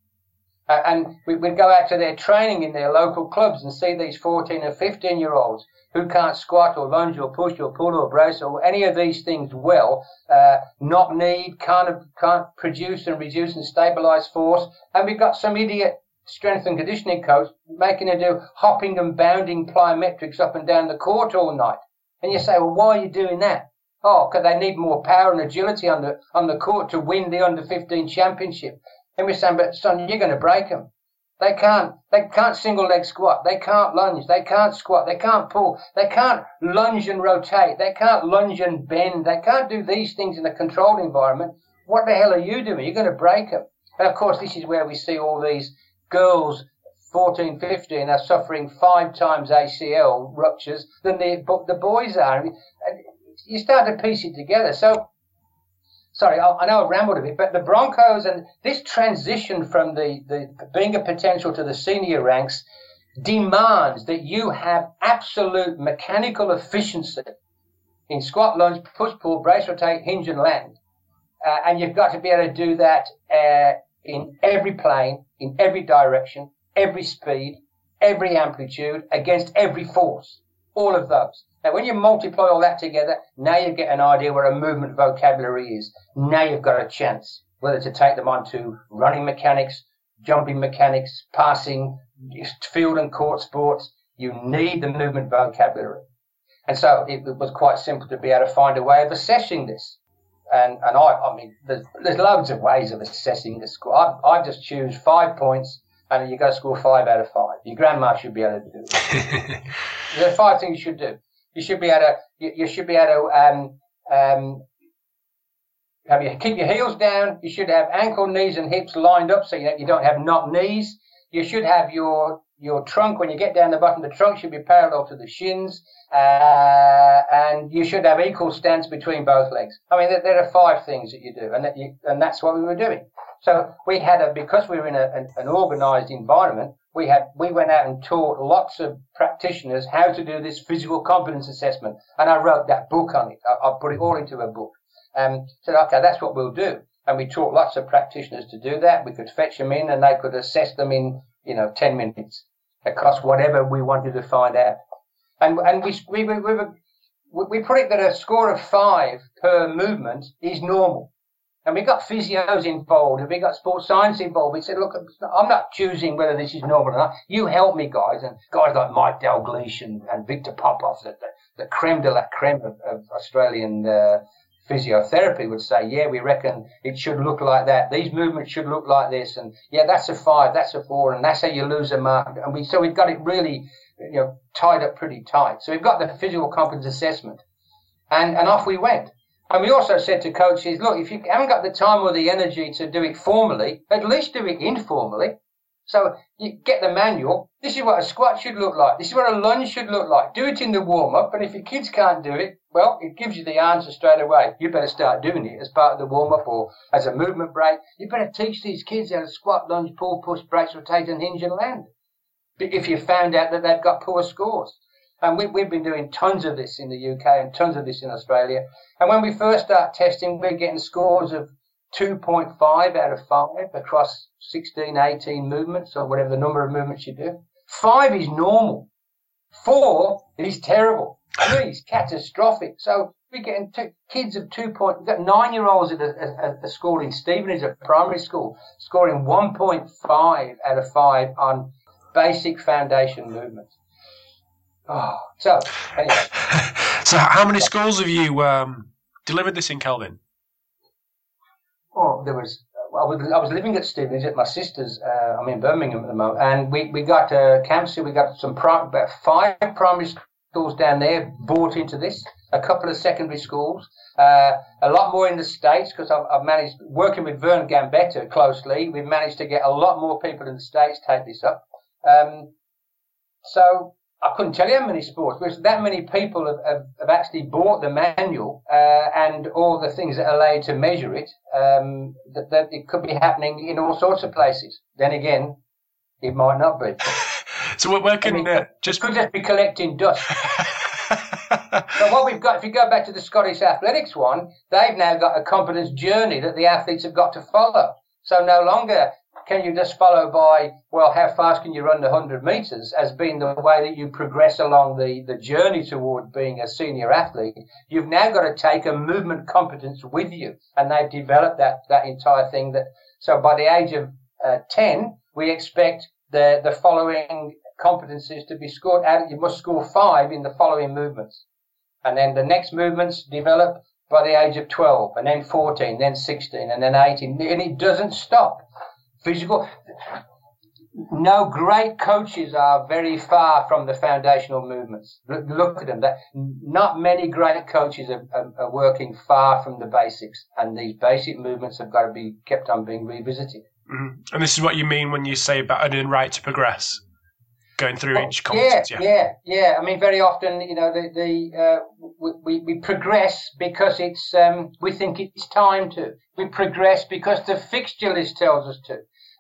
Uh, and we, would go out to their training in their local clubs and see these 14 and 15 year olds who can't squat or lunge or push or pull or brace or any of these things well, uh, not need, can't, can't produce and reduce and stabilize force. And we've got some idiot strength and conditioning coach making them do hopping and bounding plyometrics up and down the court all night. And you say, well, why are you doing that? Oh, because they need more power and agility on the, on the court to win the under 15 championship. And we're saying, but son, you're going to break them. They can't, they can't single leg squat. They can't lunge. They can't squat. They can't pull. They can't lunge and rotate. They can't lunge and bend. They can't do these things in a controlled environment. What the hell are you doing? You're going to break them. And of course, this is where we see all these girls 14, 15 are suffering five times ACL ruptures than the, the boys are. You start to piece it together. So sorry, I, know I rambled a bit, but the Broncos and this transition from the, the being a potential to the senior ranks demands that you have absolute mechanical efficiency in squat, lunge, push, pull, brace, rotate, hinge, and land. Uh, and you've got to be able to do that uh, in every plane, in every direction, every speed, every amplitude, against every force. All of those. Now, when you multiply all that together, now you get an idea what a movement vocabulary is. Now you've got a chance whether to take them onto running mechanics, jumping mechanics, passing, field and court sports. You need the movement vocabulary. And so it was quite simple to be able to find a way of assessing this. And, and I, I mean, there's, there's loads of ways of assessing this. I, I just choose five points and you got to score five out of five. Your grandma should be able to do it. there are five things you should do. You should be able to. You, you should be able to um, um, have you keep your heels down. You should have ankle, knees, and hips lined up so you, you don't have knock knees. You should have your your trunk when you get down the bottom. The trunk should be parallel to the shins, uh, and you should have equal stance between both legs. I mean, there, there are five things that you do, and that you, and that's what we were doing. So we had a because we were in a, an, an organised environment we had we went out and taught lots of practitioners how to do this physical competence assessment, and I wrote that book on it. I, I put it all into a book. Um, said, okay, that's what we'll do. And we taught lots of practitioners to do that. We could fetch them in, and they could assess them in you know ten minutes across whatever we wanted to find out. And and we we we, we, we put it that a score of five per movement is normal. And we got physios involved, and we got sports science involved. We said, look, I'm not choosing whether this is normal or not. You help me, guys. And guys like Mike Dalgleish and, and Victor Popov, the, the, the creme de la creme of, of Australian uh, physiotherapy would say, yeah, we reckon it should look like that. These movements should look like this. And yeah, that's a five, that's a four, and that's how you lose a mark. And we, so we've got it really, you know, tied up pretty tight. So we've got the physical competence assessment. And, and off we went. And we also said to coaches, look, if you haven't got the time or the energy to do it formally, at least do it informally. So you get the manual. This is what a squat should look like. This is what a lunge should look like. Do it in the warm up. And if your kids can't do it, well, it gives you the answer straight away. You better start doing it as part of the warm up or as a movement break. You better teach these kids how to squat, lunge, pull, push, brace, rotate, and hinge and land. If you found out that they've got poor scores. And we, we've been doing tons of this in the UK and tons of this in Australia. And when we first start testing, we're getting scores of 2.5 out of 5 across 16, 18 movements or whatever the number of movements you do. 5 is normal. 4 is terrible. 3 is catastrophic. So we're getting two, kids of 2 point, we've got 9 year olds at a, a, a school in Stevenage at primary school scoring 1.5 out of 5 on basic foundation movements. Oh, so anyway. so how many schools have you um, delivered this in, Kelvin? Well, there was. I was, I was living at Stevenage at my sister's. Uh, I'm in Birmingham at the moment, and we, we got uh, camps. We got some about five primary schools down there bought into this. A couple of secondary schools, uh, a lot more in the states because I've, I've, managed working with Vern Gambetta closely. We've managed to get a lot more people in the states take this up. Um, so I couldn't tell you how many sports, because that many people have, have, have actually bought the manual uh, and all the things that are laid to measure it. Um, that, that, it could be happening in all sorts of places. Then again, it might not be. so where can I mean, uh, just could just be collecting dust. so what we've got, if you go back to the Scottish Athletics one, they've now got a competence journey that the athletes have got to follow. So no longer can you just follow by, well, how fast can you run the 100 meters as being the way that you progress along the, the journey toward being a senior athlete? You've now got to take a movement competence with you. And they've developed that, that entire thing that, so by the age of uh, 10, we expect the, the following competencies to be scored out. You must score five in the following movements. And then the next movements develop by the age of 12 and then 14, then 16 and then 18. And it doesn't stop physical. No great coaches are very far from the foundational movements. Look at them. Not many great coaches are, are, are working far from the basics, and these basic movements have got to be kept on being revisited. Mm-hmm. And this is what you mean when you say about earning right to progress going through oh, each competence. Yeah, yeah, yeah, I mean, very often, you know, the the uh, we we progress because it's um, we think it's time to. We progress because the fixture list tells us to.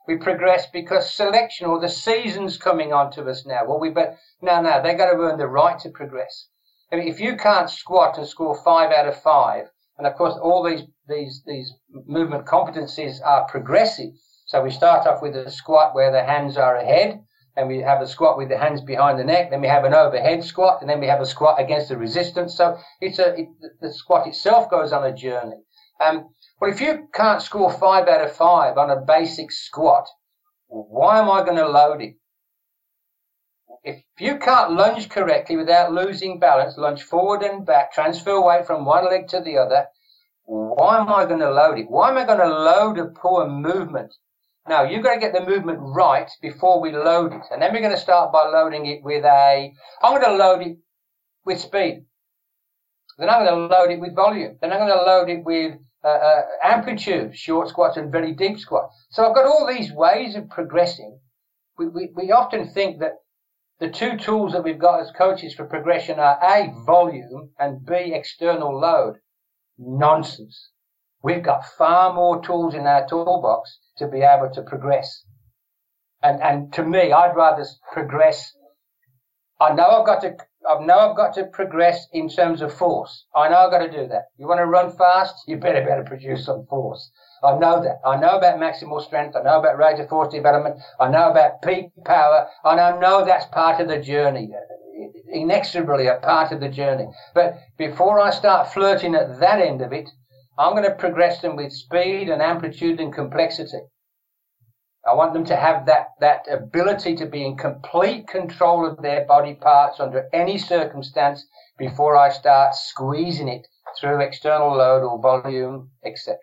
We progress because selection or the season's coming on to us now. Well, we but no, no, they got to earn the right to progress. I mean, if you can't squat and score five out of five, and of course all these these these movement competencies are progressive. So we start off with a squat where the hands are ahead and we have a squat with the hands behind the neck. Then we have an overhead squat, and then we have a squat against the resistance. So it's a it, the squat itself goes on a journey. Um, well, if you can't score five out of five on a basic squat, why am I going to load it? If you can't lunge correctly without losing balance, lunge forward and back, transfer weight from one leg to the other, why am I going to load it? Why am I going to load a poor movement now, you've got to get the movement right before we load it. And then we're going to start by loading it with a, I'm going to load it with speed. Then I'm going to load it with volume. Then I'm going to load it with uh, uh, amplitude, short squats and very deep squats. So I've got all these ways of progressing. We, we, we often think that the two tools that we've got as coaches for progression are A, volume, and B, external load. Nonsense. We've got far more tools in our toolbox to be able to progress. And, and to me, I'd rather progress. I know I've got to, I know I've got to progress in terms of force. I know I've got to do that. You want to run fast? You better better produce some force. I know that. I know about maximal strength. I know about rate of force development. I know about peak power. And I know that's part of the journey, inexorably a part of the journey. But before I start flirting at that end of it, I'm going to progress them with speed and amplitude and complexity. I want them to have that, that ability to be in complete control of their body parts under any circumstance before I start squeezing it through external load or volume, etc.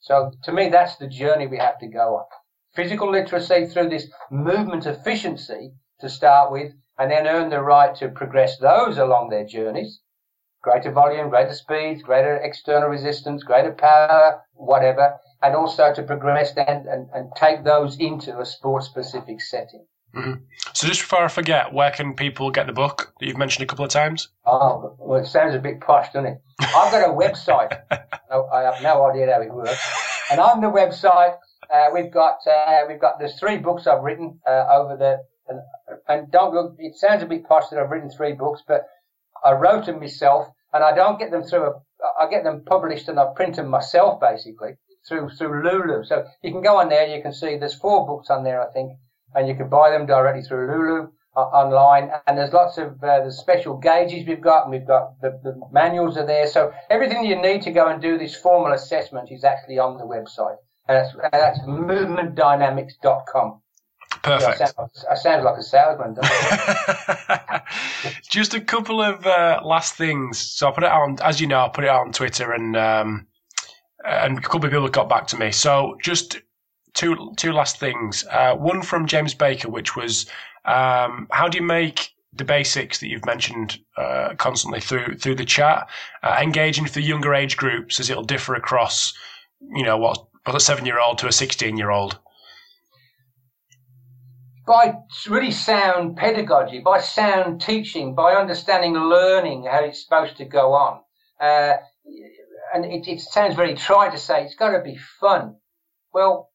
So to me, that's the journey we have to go on. Physical literacy through this movement efficiency to start with, and then earn the right to progress those along their journeys greater volume, greater speed, greater external resistance, greater power, whatever, and also to progress and, and, and take those into a sport specific setting. Mm-hmm. So, just before I forget, where can people get the book that you've mentioned a couple of times? Oh, well, it sounds a bit posh, doesn't it? I've got a website. I have no idea how it works. And on the website, uh, we've got uh, we've got there's three books I've written uh, over the and, and don't look. It sounds a bit posh that I've written three books, but I wrote them myself, and I don't get them through a. I get them published and I print them myself basically through through Lulu. So you can go on there. You can see there's four books on there, I think, and you can buy them directly through Lulu uh, online. And there's lots of uh, the special gauges we've got, and we've got the, the manuals are there. So everything you need to go and do this formal assessment is actually on the website, and that's, that's movementdynamics.com. Perfect. Yeah, I, sound, I, sound, like a salesman, Just a couple of uh, last things. So I put it on, as you know, I put it out on Twitter, and um, and a couple of people got back to me. So just two two last things. Uh, one from James Baker, which was um, how do you make the basics that you've mentioned uh, constantly through through the chat uh, engaging for younger age groups, as it'll differ across, you know, what a seven year old to a sixteen year old by really sound pedagogy, by sound teaching, by understanding learning how it's supposed to go on. Uh, and it, it, sounds very trite to say it's got to be fun. Well,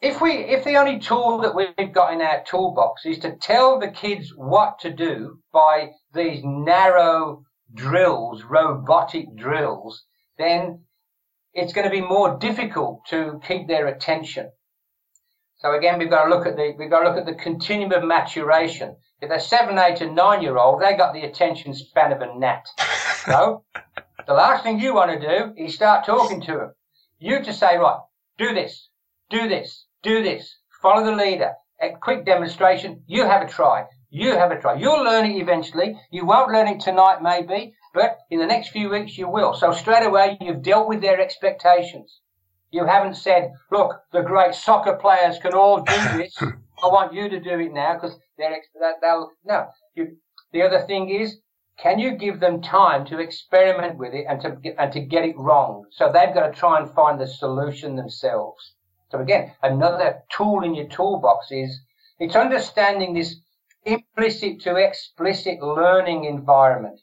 if we if the only tool that we've got in our toolbox is to tell the kids what to do by these narrow drills, robotic drills, then it's going to be more difficult to keep their attention. So again, we've got to look at the we've got to look at the continuum of maturation. If they're seven, eight, and nine year old, they got the attention span of a gnat. So the last thing you want to do is start talking to them. You just say, right, do this, do this, do this, follow the leader. A quick demonstration. You have a try. You have a try. You'll learn it eventually. You won't learn it tonight, maybe, but in the next few weeks you will. So straight away you've dealt with their expectations. You haven't said, look, the great soccer players can all do this. I want you to do it now because they're, they'll, no. You, the other thing is, can you give them time to experiment with it and to, and to get it wrong? So they've got to try and find the solution themselves. So again, another tool in your toolbox is, it's understanding this implicit to explicit learning environment.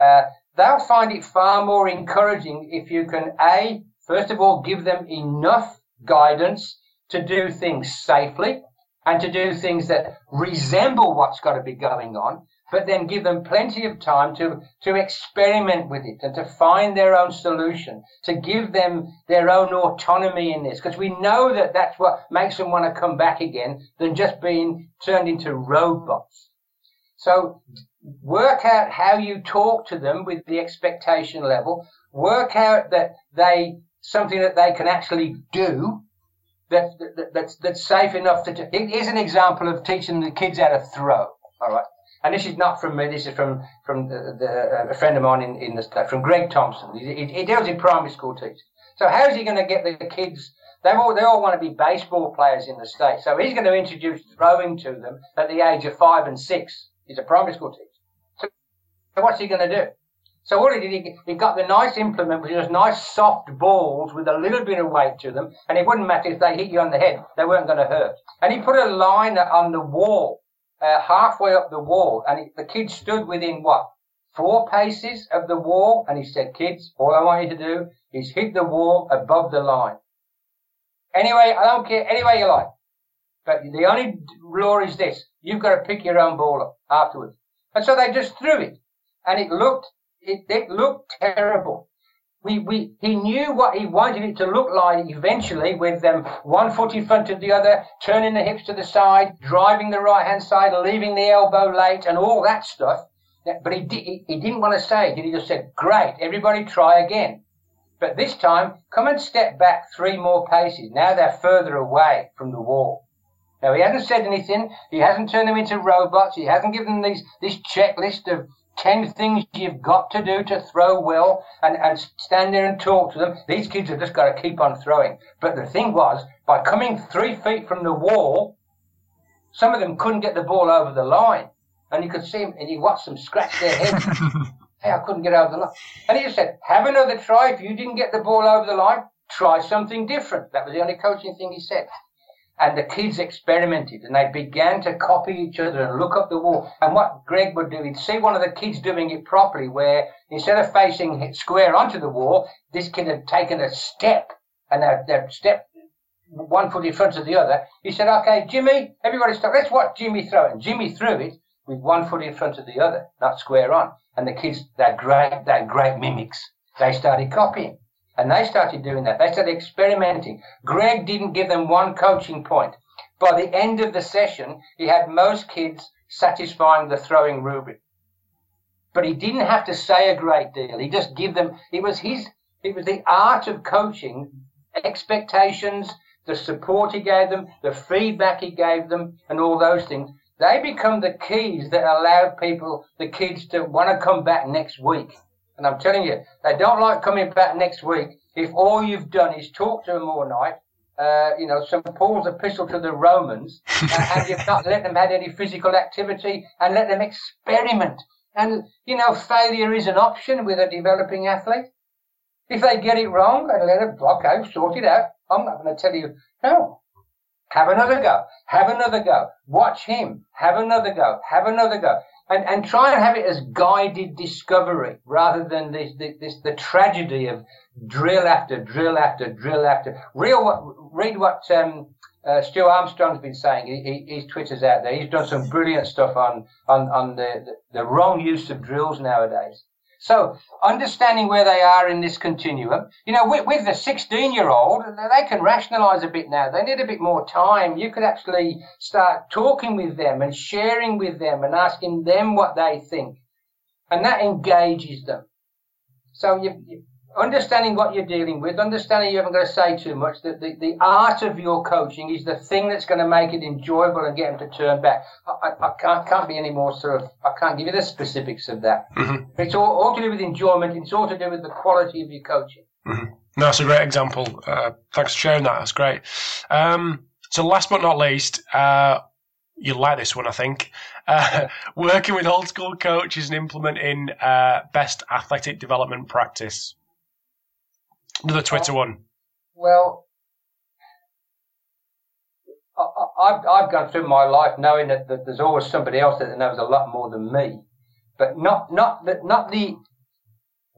Uh, they'll find it far more encouraging if you can A, first of all, give them enough guidance to do things safely and to do things that resemble what's got to be going on, but then give them plenty of time to, to experiment with it and to find their own solution, to give them their own autonomy in this, because we know that that's what makes them want to come back again than just being turned into robots. So work out how you talk to them with the expectation level. Work out that they, something that they can actually do that, that that's, that's safe enough to do. Here's an example of teaching the kids how to throw. All right. And this is not from me. This is from from the, the, uh, a friend of mine in, in the state, from Greg Thompson. He, he, deals in primary school teaching. So how's he going to get the kids? They all they all want to be baseball players in the state. So he's going to introduce throwing to them at the age of five and six. He's a primary school teacher. So, so what's he going to do? So all he did, he, he got the nice implement, which was nice soft balls with a little bit of weight to them, and it wouldn't matter if they hit you on the head; they weren't going to hurt. And he put a line on the wall, uh, halfway up the wall, and the kid stood within what four paces of the wall, and he said, "Kids, all I want you to do is hit the wall above the line. Anyway, I don't care any way you like, but the only law is this: you've got to pick your own ball up afterwards." And so they just threw it, and it looked it, it looked terrible. We, we, he knew what he wanted it to look like eventually with them one foot in front of the other, turning the hips to the side, driving the right hand side, leaving the elbow late and all that stuff. But he, he, he didn't want to say it. He just said, great, everybody try again. But this time, come and step back three more paces. Now they're further away from the wall. Now he hasn't said anything. He hasn't turned them into robots. He hasn't given them these, this checklist of 10 things you've got to do to throw well and, and stand there and talk to them. These kids have just got to keep on throwing. But the thing was, by coming three feet from the wall, some of them couldn't get the ball over the line. And you could see them, and you watched them scratch their heads. hey, I couldn't get over the line. And he just said, have another try. If you didn't get the ball over the line, try something different. That was the only coaching thing he said and the kids experimented and they began to copy each other and look up the wall. And what Greg would do, he'd see one of the kids doing it properly where instead of facing square onto the wall, this kid had taken a step and they'd step one foot in front of the other. He said, okay, Jimmy, everybody stop. Let's watch Jimmy throw it. Jimmy threw it with one foot in front of the other, not square on. And the kids, they're great, they're great mimics. They started copying. And they started doing that. They started experimenting. Greg didn't give them one coaching point. By the end of the session, he had most kids satisfying the throwing rubric. But he didn't have to say a great deal. He just give them, it was his, it was the art of coaching, expectations, the support he gave them, the feedback he gave them, and all those things. They become the keys that allow people, the kids to want to come back next week. And I'm telling you, they don't like coming back next week if all you've done is talk to them all night, uh, you know, St. Paul's epistle to the Romans, and you've not let them have any physical activity and let them experiment. And, you know, failure is an option with a developing athlete. If they get it wrong, and let them, okay, sort it out. I'm not going to tell you, no. Have another go. Have another go. Watch him. Have another go. Have another go and, and try and have it as guided discovery rather than this, this, the tragedy of drill after drill after drill after. Real, what read what um, uh, Stu Armstrong's been saying. He, he, his Twitter's out there. He's done some brilliant stuff on, on, on the, the, the wrong use of drills nowadays. So understanding where they are in this continuum, you know, with, with the 16 year old, they can rationalize a bit now. They need a bit more time. You could actually start talking with them and sharing with them and asking them what they think. And that engages them. So you, you understanding what you're dealing with, understanding you haven't got to say too much, that the, the art of your coaching is the thing that's going to make it enjoyable and get them to turn back. I, I, can't, can't be any more sort of, I can't give you the specifics of that. Mm-hmm. It's all, all to do with enjoyment. It's all to do with the quality of your coaching. Mm-hmm. No, that's a great example. Uh, thanks for sharing that. That's great. Um, so last but not least, uh, you like this one, I think. Uh, working with old school coaches and implementing uh, best athletic development practice. Another Twitter one. Well, I, have I've gone through my life knowing that, that there's always somebody else that knows a lot more than me, but not not the not the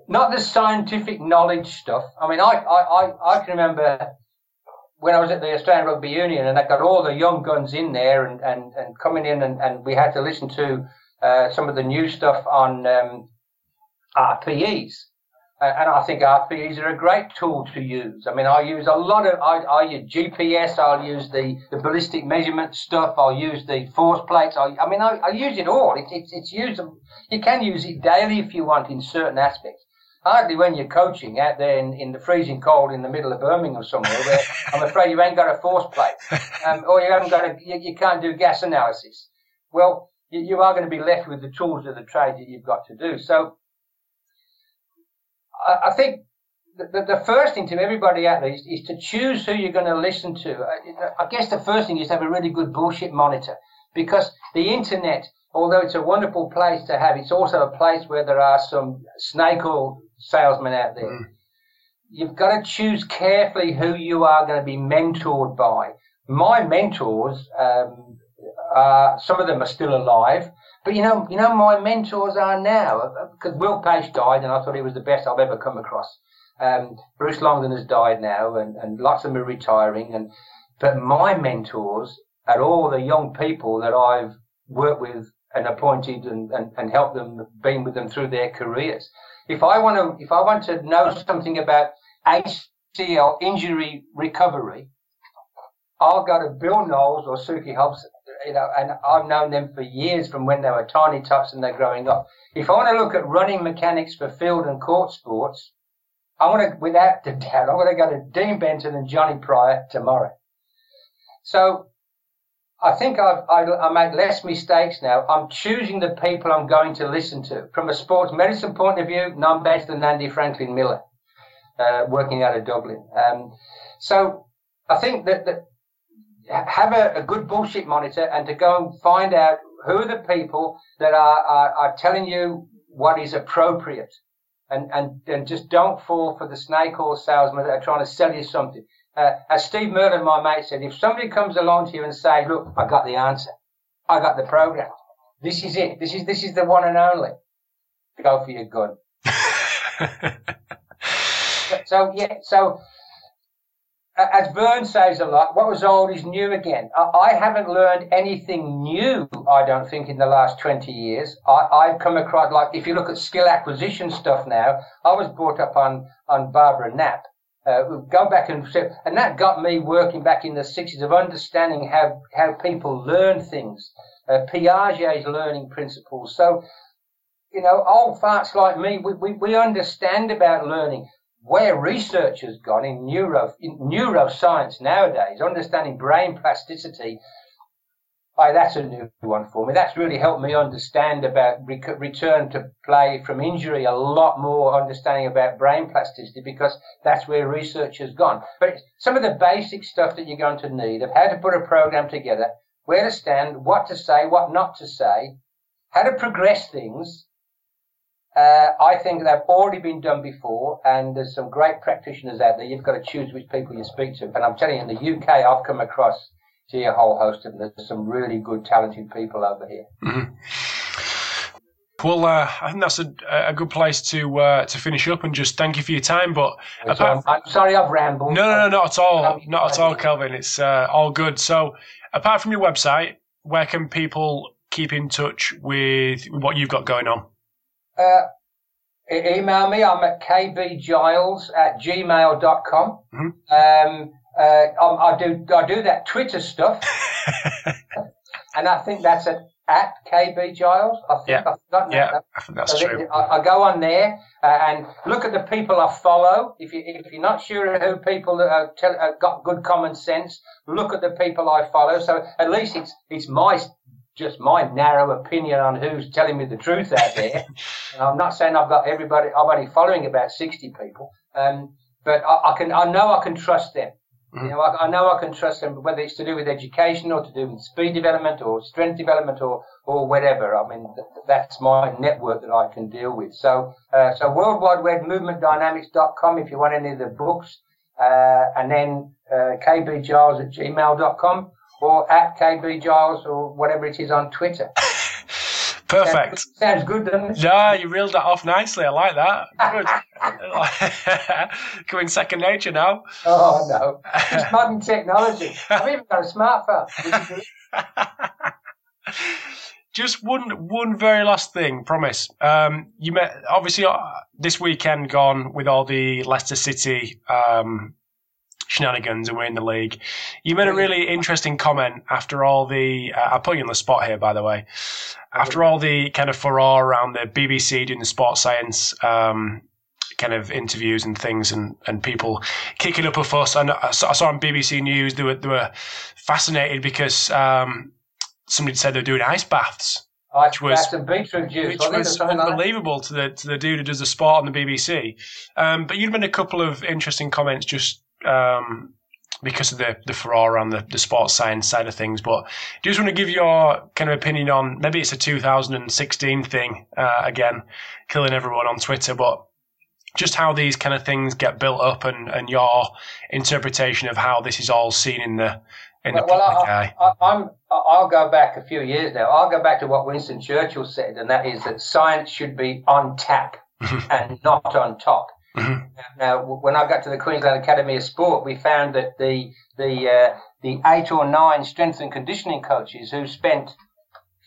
not the scientific knowledge stuff. I mean, I I, I can remember when I was at the Australian Rugby Union and I got all the young guns in there and, and, and coming in and, and we had to listen to uh, some of the new stuff on um, RPEs and I think RPEs are a great tool to use. I mean, I use a lot of, I, I use GPS, I'll use the, the ballistic measurement stuff, I'll use the force plates, I, I mean, I, I use it all. It's, it's, it's usable. You can use it daily if you want in certain aspects. Hardly when you're coaching out there in, in the freezing cold in the middle of Birmingham somewhere where I'm afraid you ain't got a force plate, um, or you haven't got a, you, you can't do gas analysis. Well, you, you are going to be left with the tools of the trade that you've got to do. So, I, I think the, the, first thing to everybody out there is, is to choose who you're going to listen to. I, I guess the first thing is to have a really good bullshit monitor because the internet, although it's a wonderful place to have, it's also a place where there are some snake oil salesmen out there. Mm. You've got to choose carefully who you are going to be mentored by. My mentors, um, uh, some of them are still alive. But you know, you know, my mentors are now because Wilf Paish died, and I thought he was the best I've ever come across. Um, Bruce Longden has died now, and, and lots of them are retiring. And but my mentors are all the young people that I've worked with and appointed and, and, and helped them, been with them through their careers. If I want to, if I want to know something about ACL injury recovery, I'll go to Bill Knowles or Suki Hobson you know, and I've known them for years from when they were tiny tots and they're growing up. If I want to look at running mechanics for field and court sports, I want to, without a doubt, I want to go to Dean Benton and Johnny Pryor tomorrow. So I think I've, I, I make less mistakes now. I'm choosing the people I'm going to listen to. From a sports medicine point of view, none better than Andy Franklyn-Miller, uh, working out of Dublin. Um, so I think that, that have a, a, good bullshit monitor and to go and find out who are the people that are, are, are telling you what is appropriate. And, and, and just don't fall for the snake oil salesman that are trying to sell you something. Uh, as Steve Myrland, my mate, said, if somebody comes along to you and say, look, I got the answer. I got the program. This is it. This is, this is the one and only. Go for your gun. so, yeah, so as Vern says a lot, what was old is new again. I, haven't learned anything new, I don't think, in the last 20 years. I, have come across, like, if you look at skill acquisition stuff now, I was brought up on, on Barbara Knapp. Uh, go back and and that got me working back in the 60s of understanding how, how people learn things, uh, Piaget's learning principles. So, you know, old farts like me, we, we, we understand about learning where research has gone in neuro in neuroscience nowadays, understanding brain plasticity. I, that's a new one for me. That's really helped me understand about return to play from injury a lot more understanding about brain plasticity because that's where research has gone. But some of the basic stuff that you're going to need of how to put a program together, where to stand, what to say, what not to say, how to progress things, uh, I think they've already been done before, and there's some great practitioners out there. You've got to choose which people you speak to. And I'm telling you, in the UK, I've come across see a whole host of them. There's some really good, talented people over here. Mm-hmm. Well, uh, I think that's a, a good place to uh, to finish up and just thank you for your time. But apart, I'm sorry I've rambled. No, no, no, not at all, not at all, Kelvin. It's uh, all good. So, apart from your website, where can people keep in touch with what you've got going on? Uh, email me. I'm at kbgiles at gmail.com. Mm-hmm. Um, uh, I, I, do I do that Twitter stuff, and I think that's at at KB Giles. I think yeah. I've forgotten yeah, that. I think that's so true. I, I, go on there uh, and look at the people I follow. If you if you're not sure who people uh, tell, uh, got good common sense, look at the people I follow. So at least it's it's my just my narrow opinion on who's telling me the truth out there. I'm not saying I've got everybody. I'm only following about sixty people, um, but I, I can I know I can trust them. Mm-hmm. You know, I, I, know I can trust them, whether it's to do with education or to do with speed development or strength development or, or whatever. I mean, th- that's my network that I can deal with. So, uh, so World Wide Web movementdynamics.com if you want any of the books, uh, and then, uh, kbgiles at gmail.com or at KB Giles or whatever it is on Twitter. Perfect. Sounds good, doesn't it? Yeah, you reeled that off nicely. I like that. Good. Going second nature now. Oh, no. It's modern technology. I've even got a smartphone. Just one, one very last thing. Promise. Um, you met obviously uh, this weekend gone with all the Leicester City um, shenanigans and we're in the league. You made a really interesting comment after all the. Uh, I'll put you on the spot here, by the way. After all the kind of furore around the BBC doing the sports science um, kind of interviews and things, and, and people kicking up a fuss. And I saw, on BBC News they were they were fascinated because um, somebody said they're doing ice baths. Which was juice, which was unbelievable to the to the dude who does the sport on the BBC. Um, but you'd been a couple of interesting comments just um, because of the, the furore around the, the sports science side of things. But do you just want to give your kind of opinion on maybe it's a 2016 thing uh, again, killing everyone on Twitter, but just how these kind of things get built up and, and your interpretation of how this is all seen in the in well, the public well, I, eye. I, I'm I'll go back a few years now. I'll go back to what Winston Churchill said, and that is that science should be on tap and not on top. Mm-hmm. Now, when I got to the Queensland Academy of Sport, we found that the the uh, the eight or nine strength and conditioning coaches who spent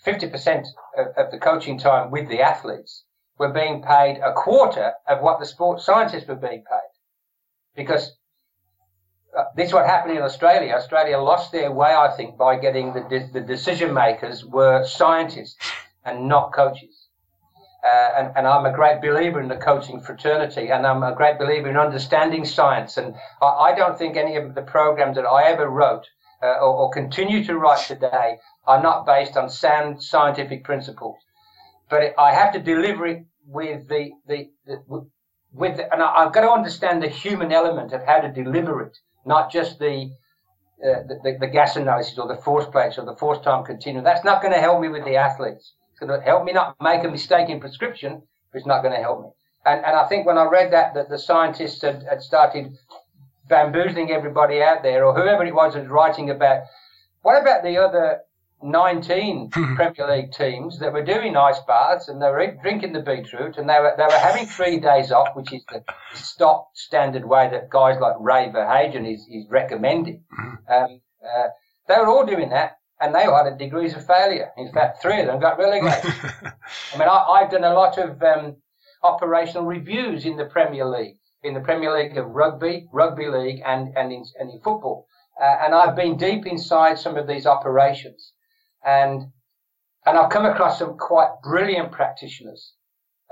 fifty percent of, of, the coaching time with the athletes were being paid a quarter of what the sports scientists were being paid, because uh, this is what happened in Australia. Australia lost their way, I think, by getting the de- the decision makers were scientists and not coaches. Uh, and, and, I'm a great believer in the coaching fraternity, and I'm a great believer in understanding science. And I, I don't think any of the programs that I ever wrote uh, or, or, continue to write today are not based on sound scientific principles. But it, I have to deliver it with the, the, the with, and I, have got to understand the human element of how to deliver it, not just the, uh, the, the, the gas analysis or the force plates or the force time continuum. That's not going to help me with the athletes. It's going to help me not make a mistake in prescription, but it's not going to help me. And, and I think when I read that, that the scientists had, had started bamboozling everybody out there, or whoever it was was writing about, what about the other 19 Premier League teams that were doing ice baths and they were drinking the beetroot and they were, they were having three days off, which is the stock standard way that guys like Ray Verheijen is, is recommending. Mm-hmm. Um, uh, they were all doing that and they all had degrees of failure. In fact, three of them got relegated. I mean, I, have done a lot of um, operational reviews in the Premier League, in the Premier League of rugby, rugby league, and and in, and in football. Uh, and I've been deep inside some of these operations, and and I've come across some quite brilliant practitioners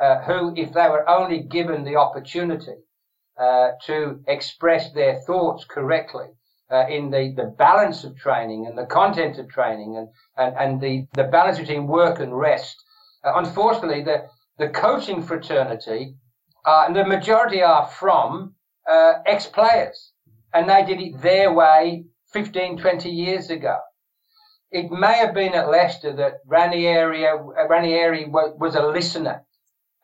uh, who, if they were only given the opportunity uh, to express their thoughts correctly, uh, in the, the balance of training and the content of training and, and, and the, the balance between work and rest. Uh, unfortunately, the, the coaching fraternity, uh, and the majority are from uh, ex-players, and they did it their way 15, 20 years ago. It may have been at Leicester that Ranieri, Ranieri was, was a listener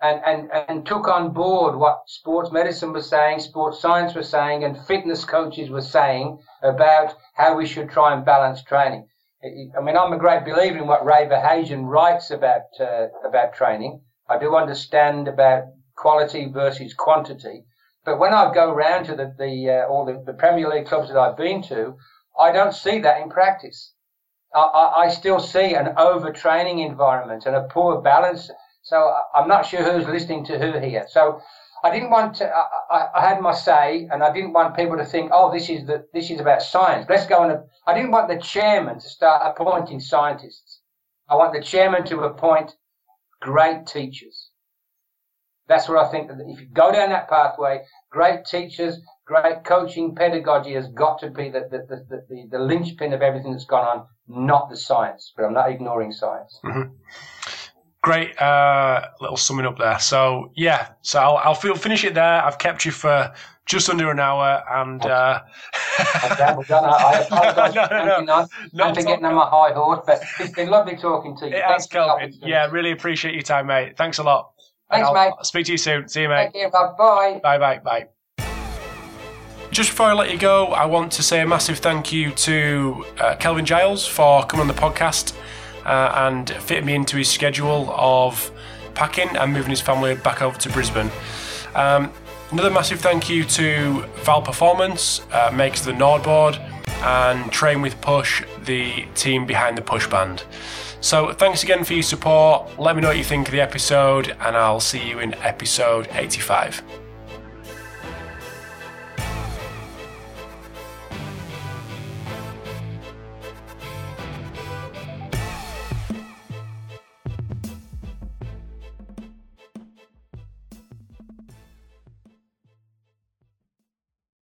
and, and, and took on board what sports medicine was saying, sports science was saying, and fitness coaches were saying about how we should try and balance training. I mean, I'm a great believer in what Ray Verheijen writes about uh, about training. I do understand about quality versus quantity, but when I go around to the, the uh, all the, the, Premier League clubs that I've been to, I don't see that in practice. I, I, I still see an overtraining environment and a poor balance So I'm not sure who's listening to who here. So I didn't want to. I, I, had my say, and I didn't want people to think, "Oh, this is the this is about science." Let's go and. I didn't want the chairman to start appointing scientists. I want the chairman to appoint great teachers. That's where I think. That if you go down that pathway, great teachers, great coaching, pedagogy has got to be the the, the, the, the linchpin of everything that's gone on, not the science. But I'm not ignoring science. Mm-hmm great uh, little summing up there. So yeah, so I'll, I'll feel, finish it there. I've kept you for just under an hour, and uh... I apologise no, no, no, no, for getting on my high horse, but it's been lovely talking to you. It has, Kelvin. Yeah, really appreciate your time, mate. Thanks a lot. Thanks, mate. I'll speak to you soon. See you, mate. Bye. Bye, bye, bye. Bye. Just before I let you go, I want to say a massive thank you to uh, Kelvin Giles for coming on the podcast uh, and fitting me into his schedule of packing and moving his family back over to Brisbane. Um, another massive thank you to VALD Performance, uh, makes the NordBord, and Train with Push, the team behind the Push Band. So thanks again for your support. Let me know what you think of the episode, and I'll see you in episode 85.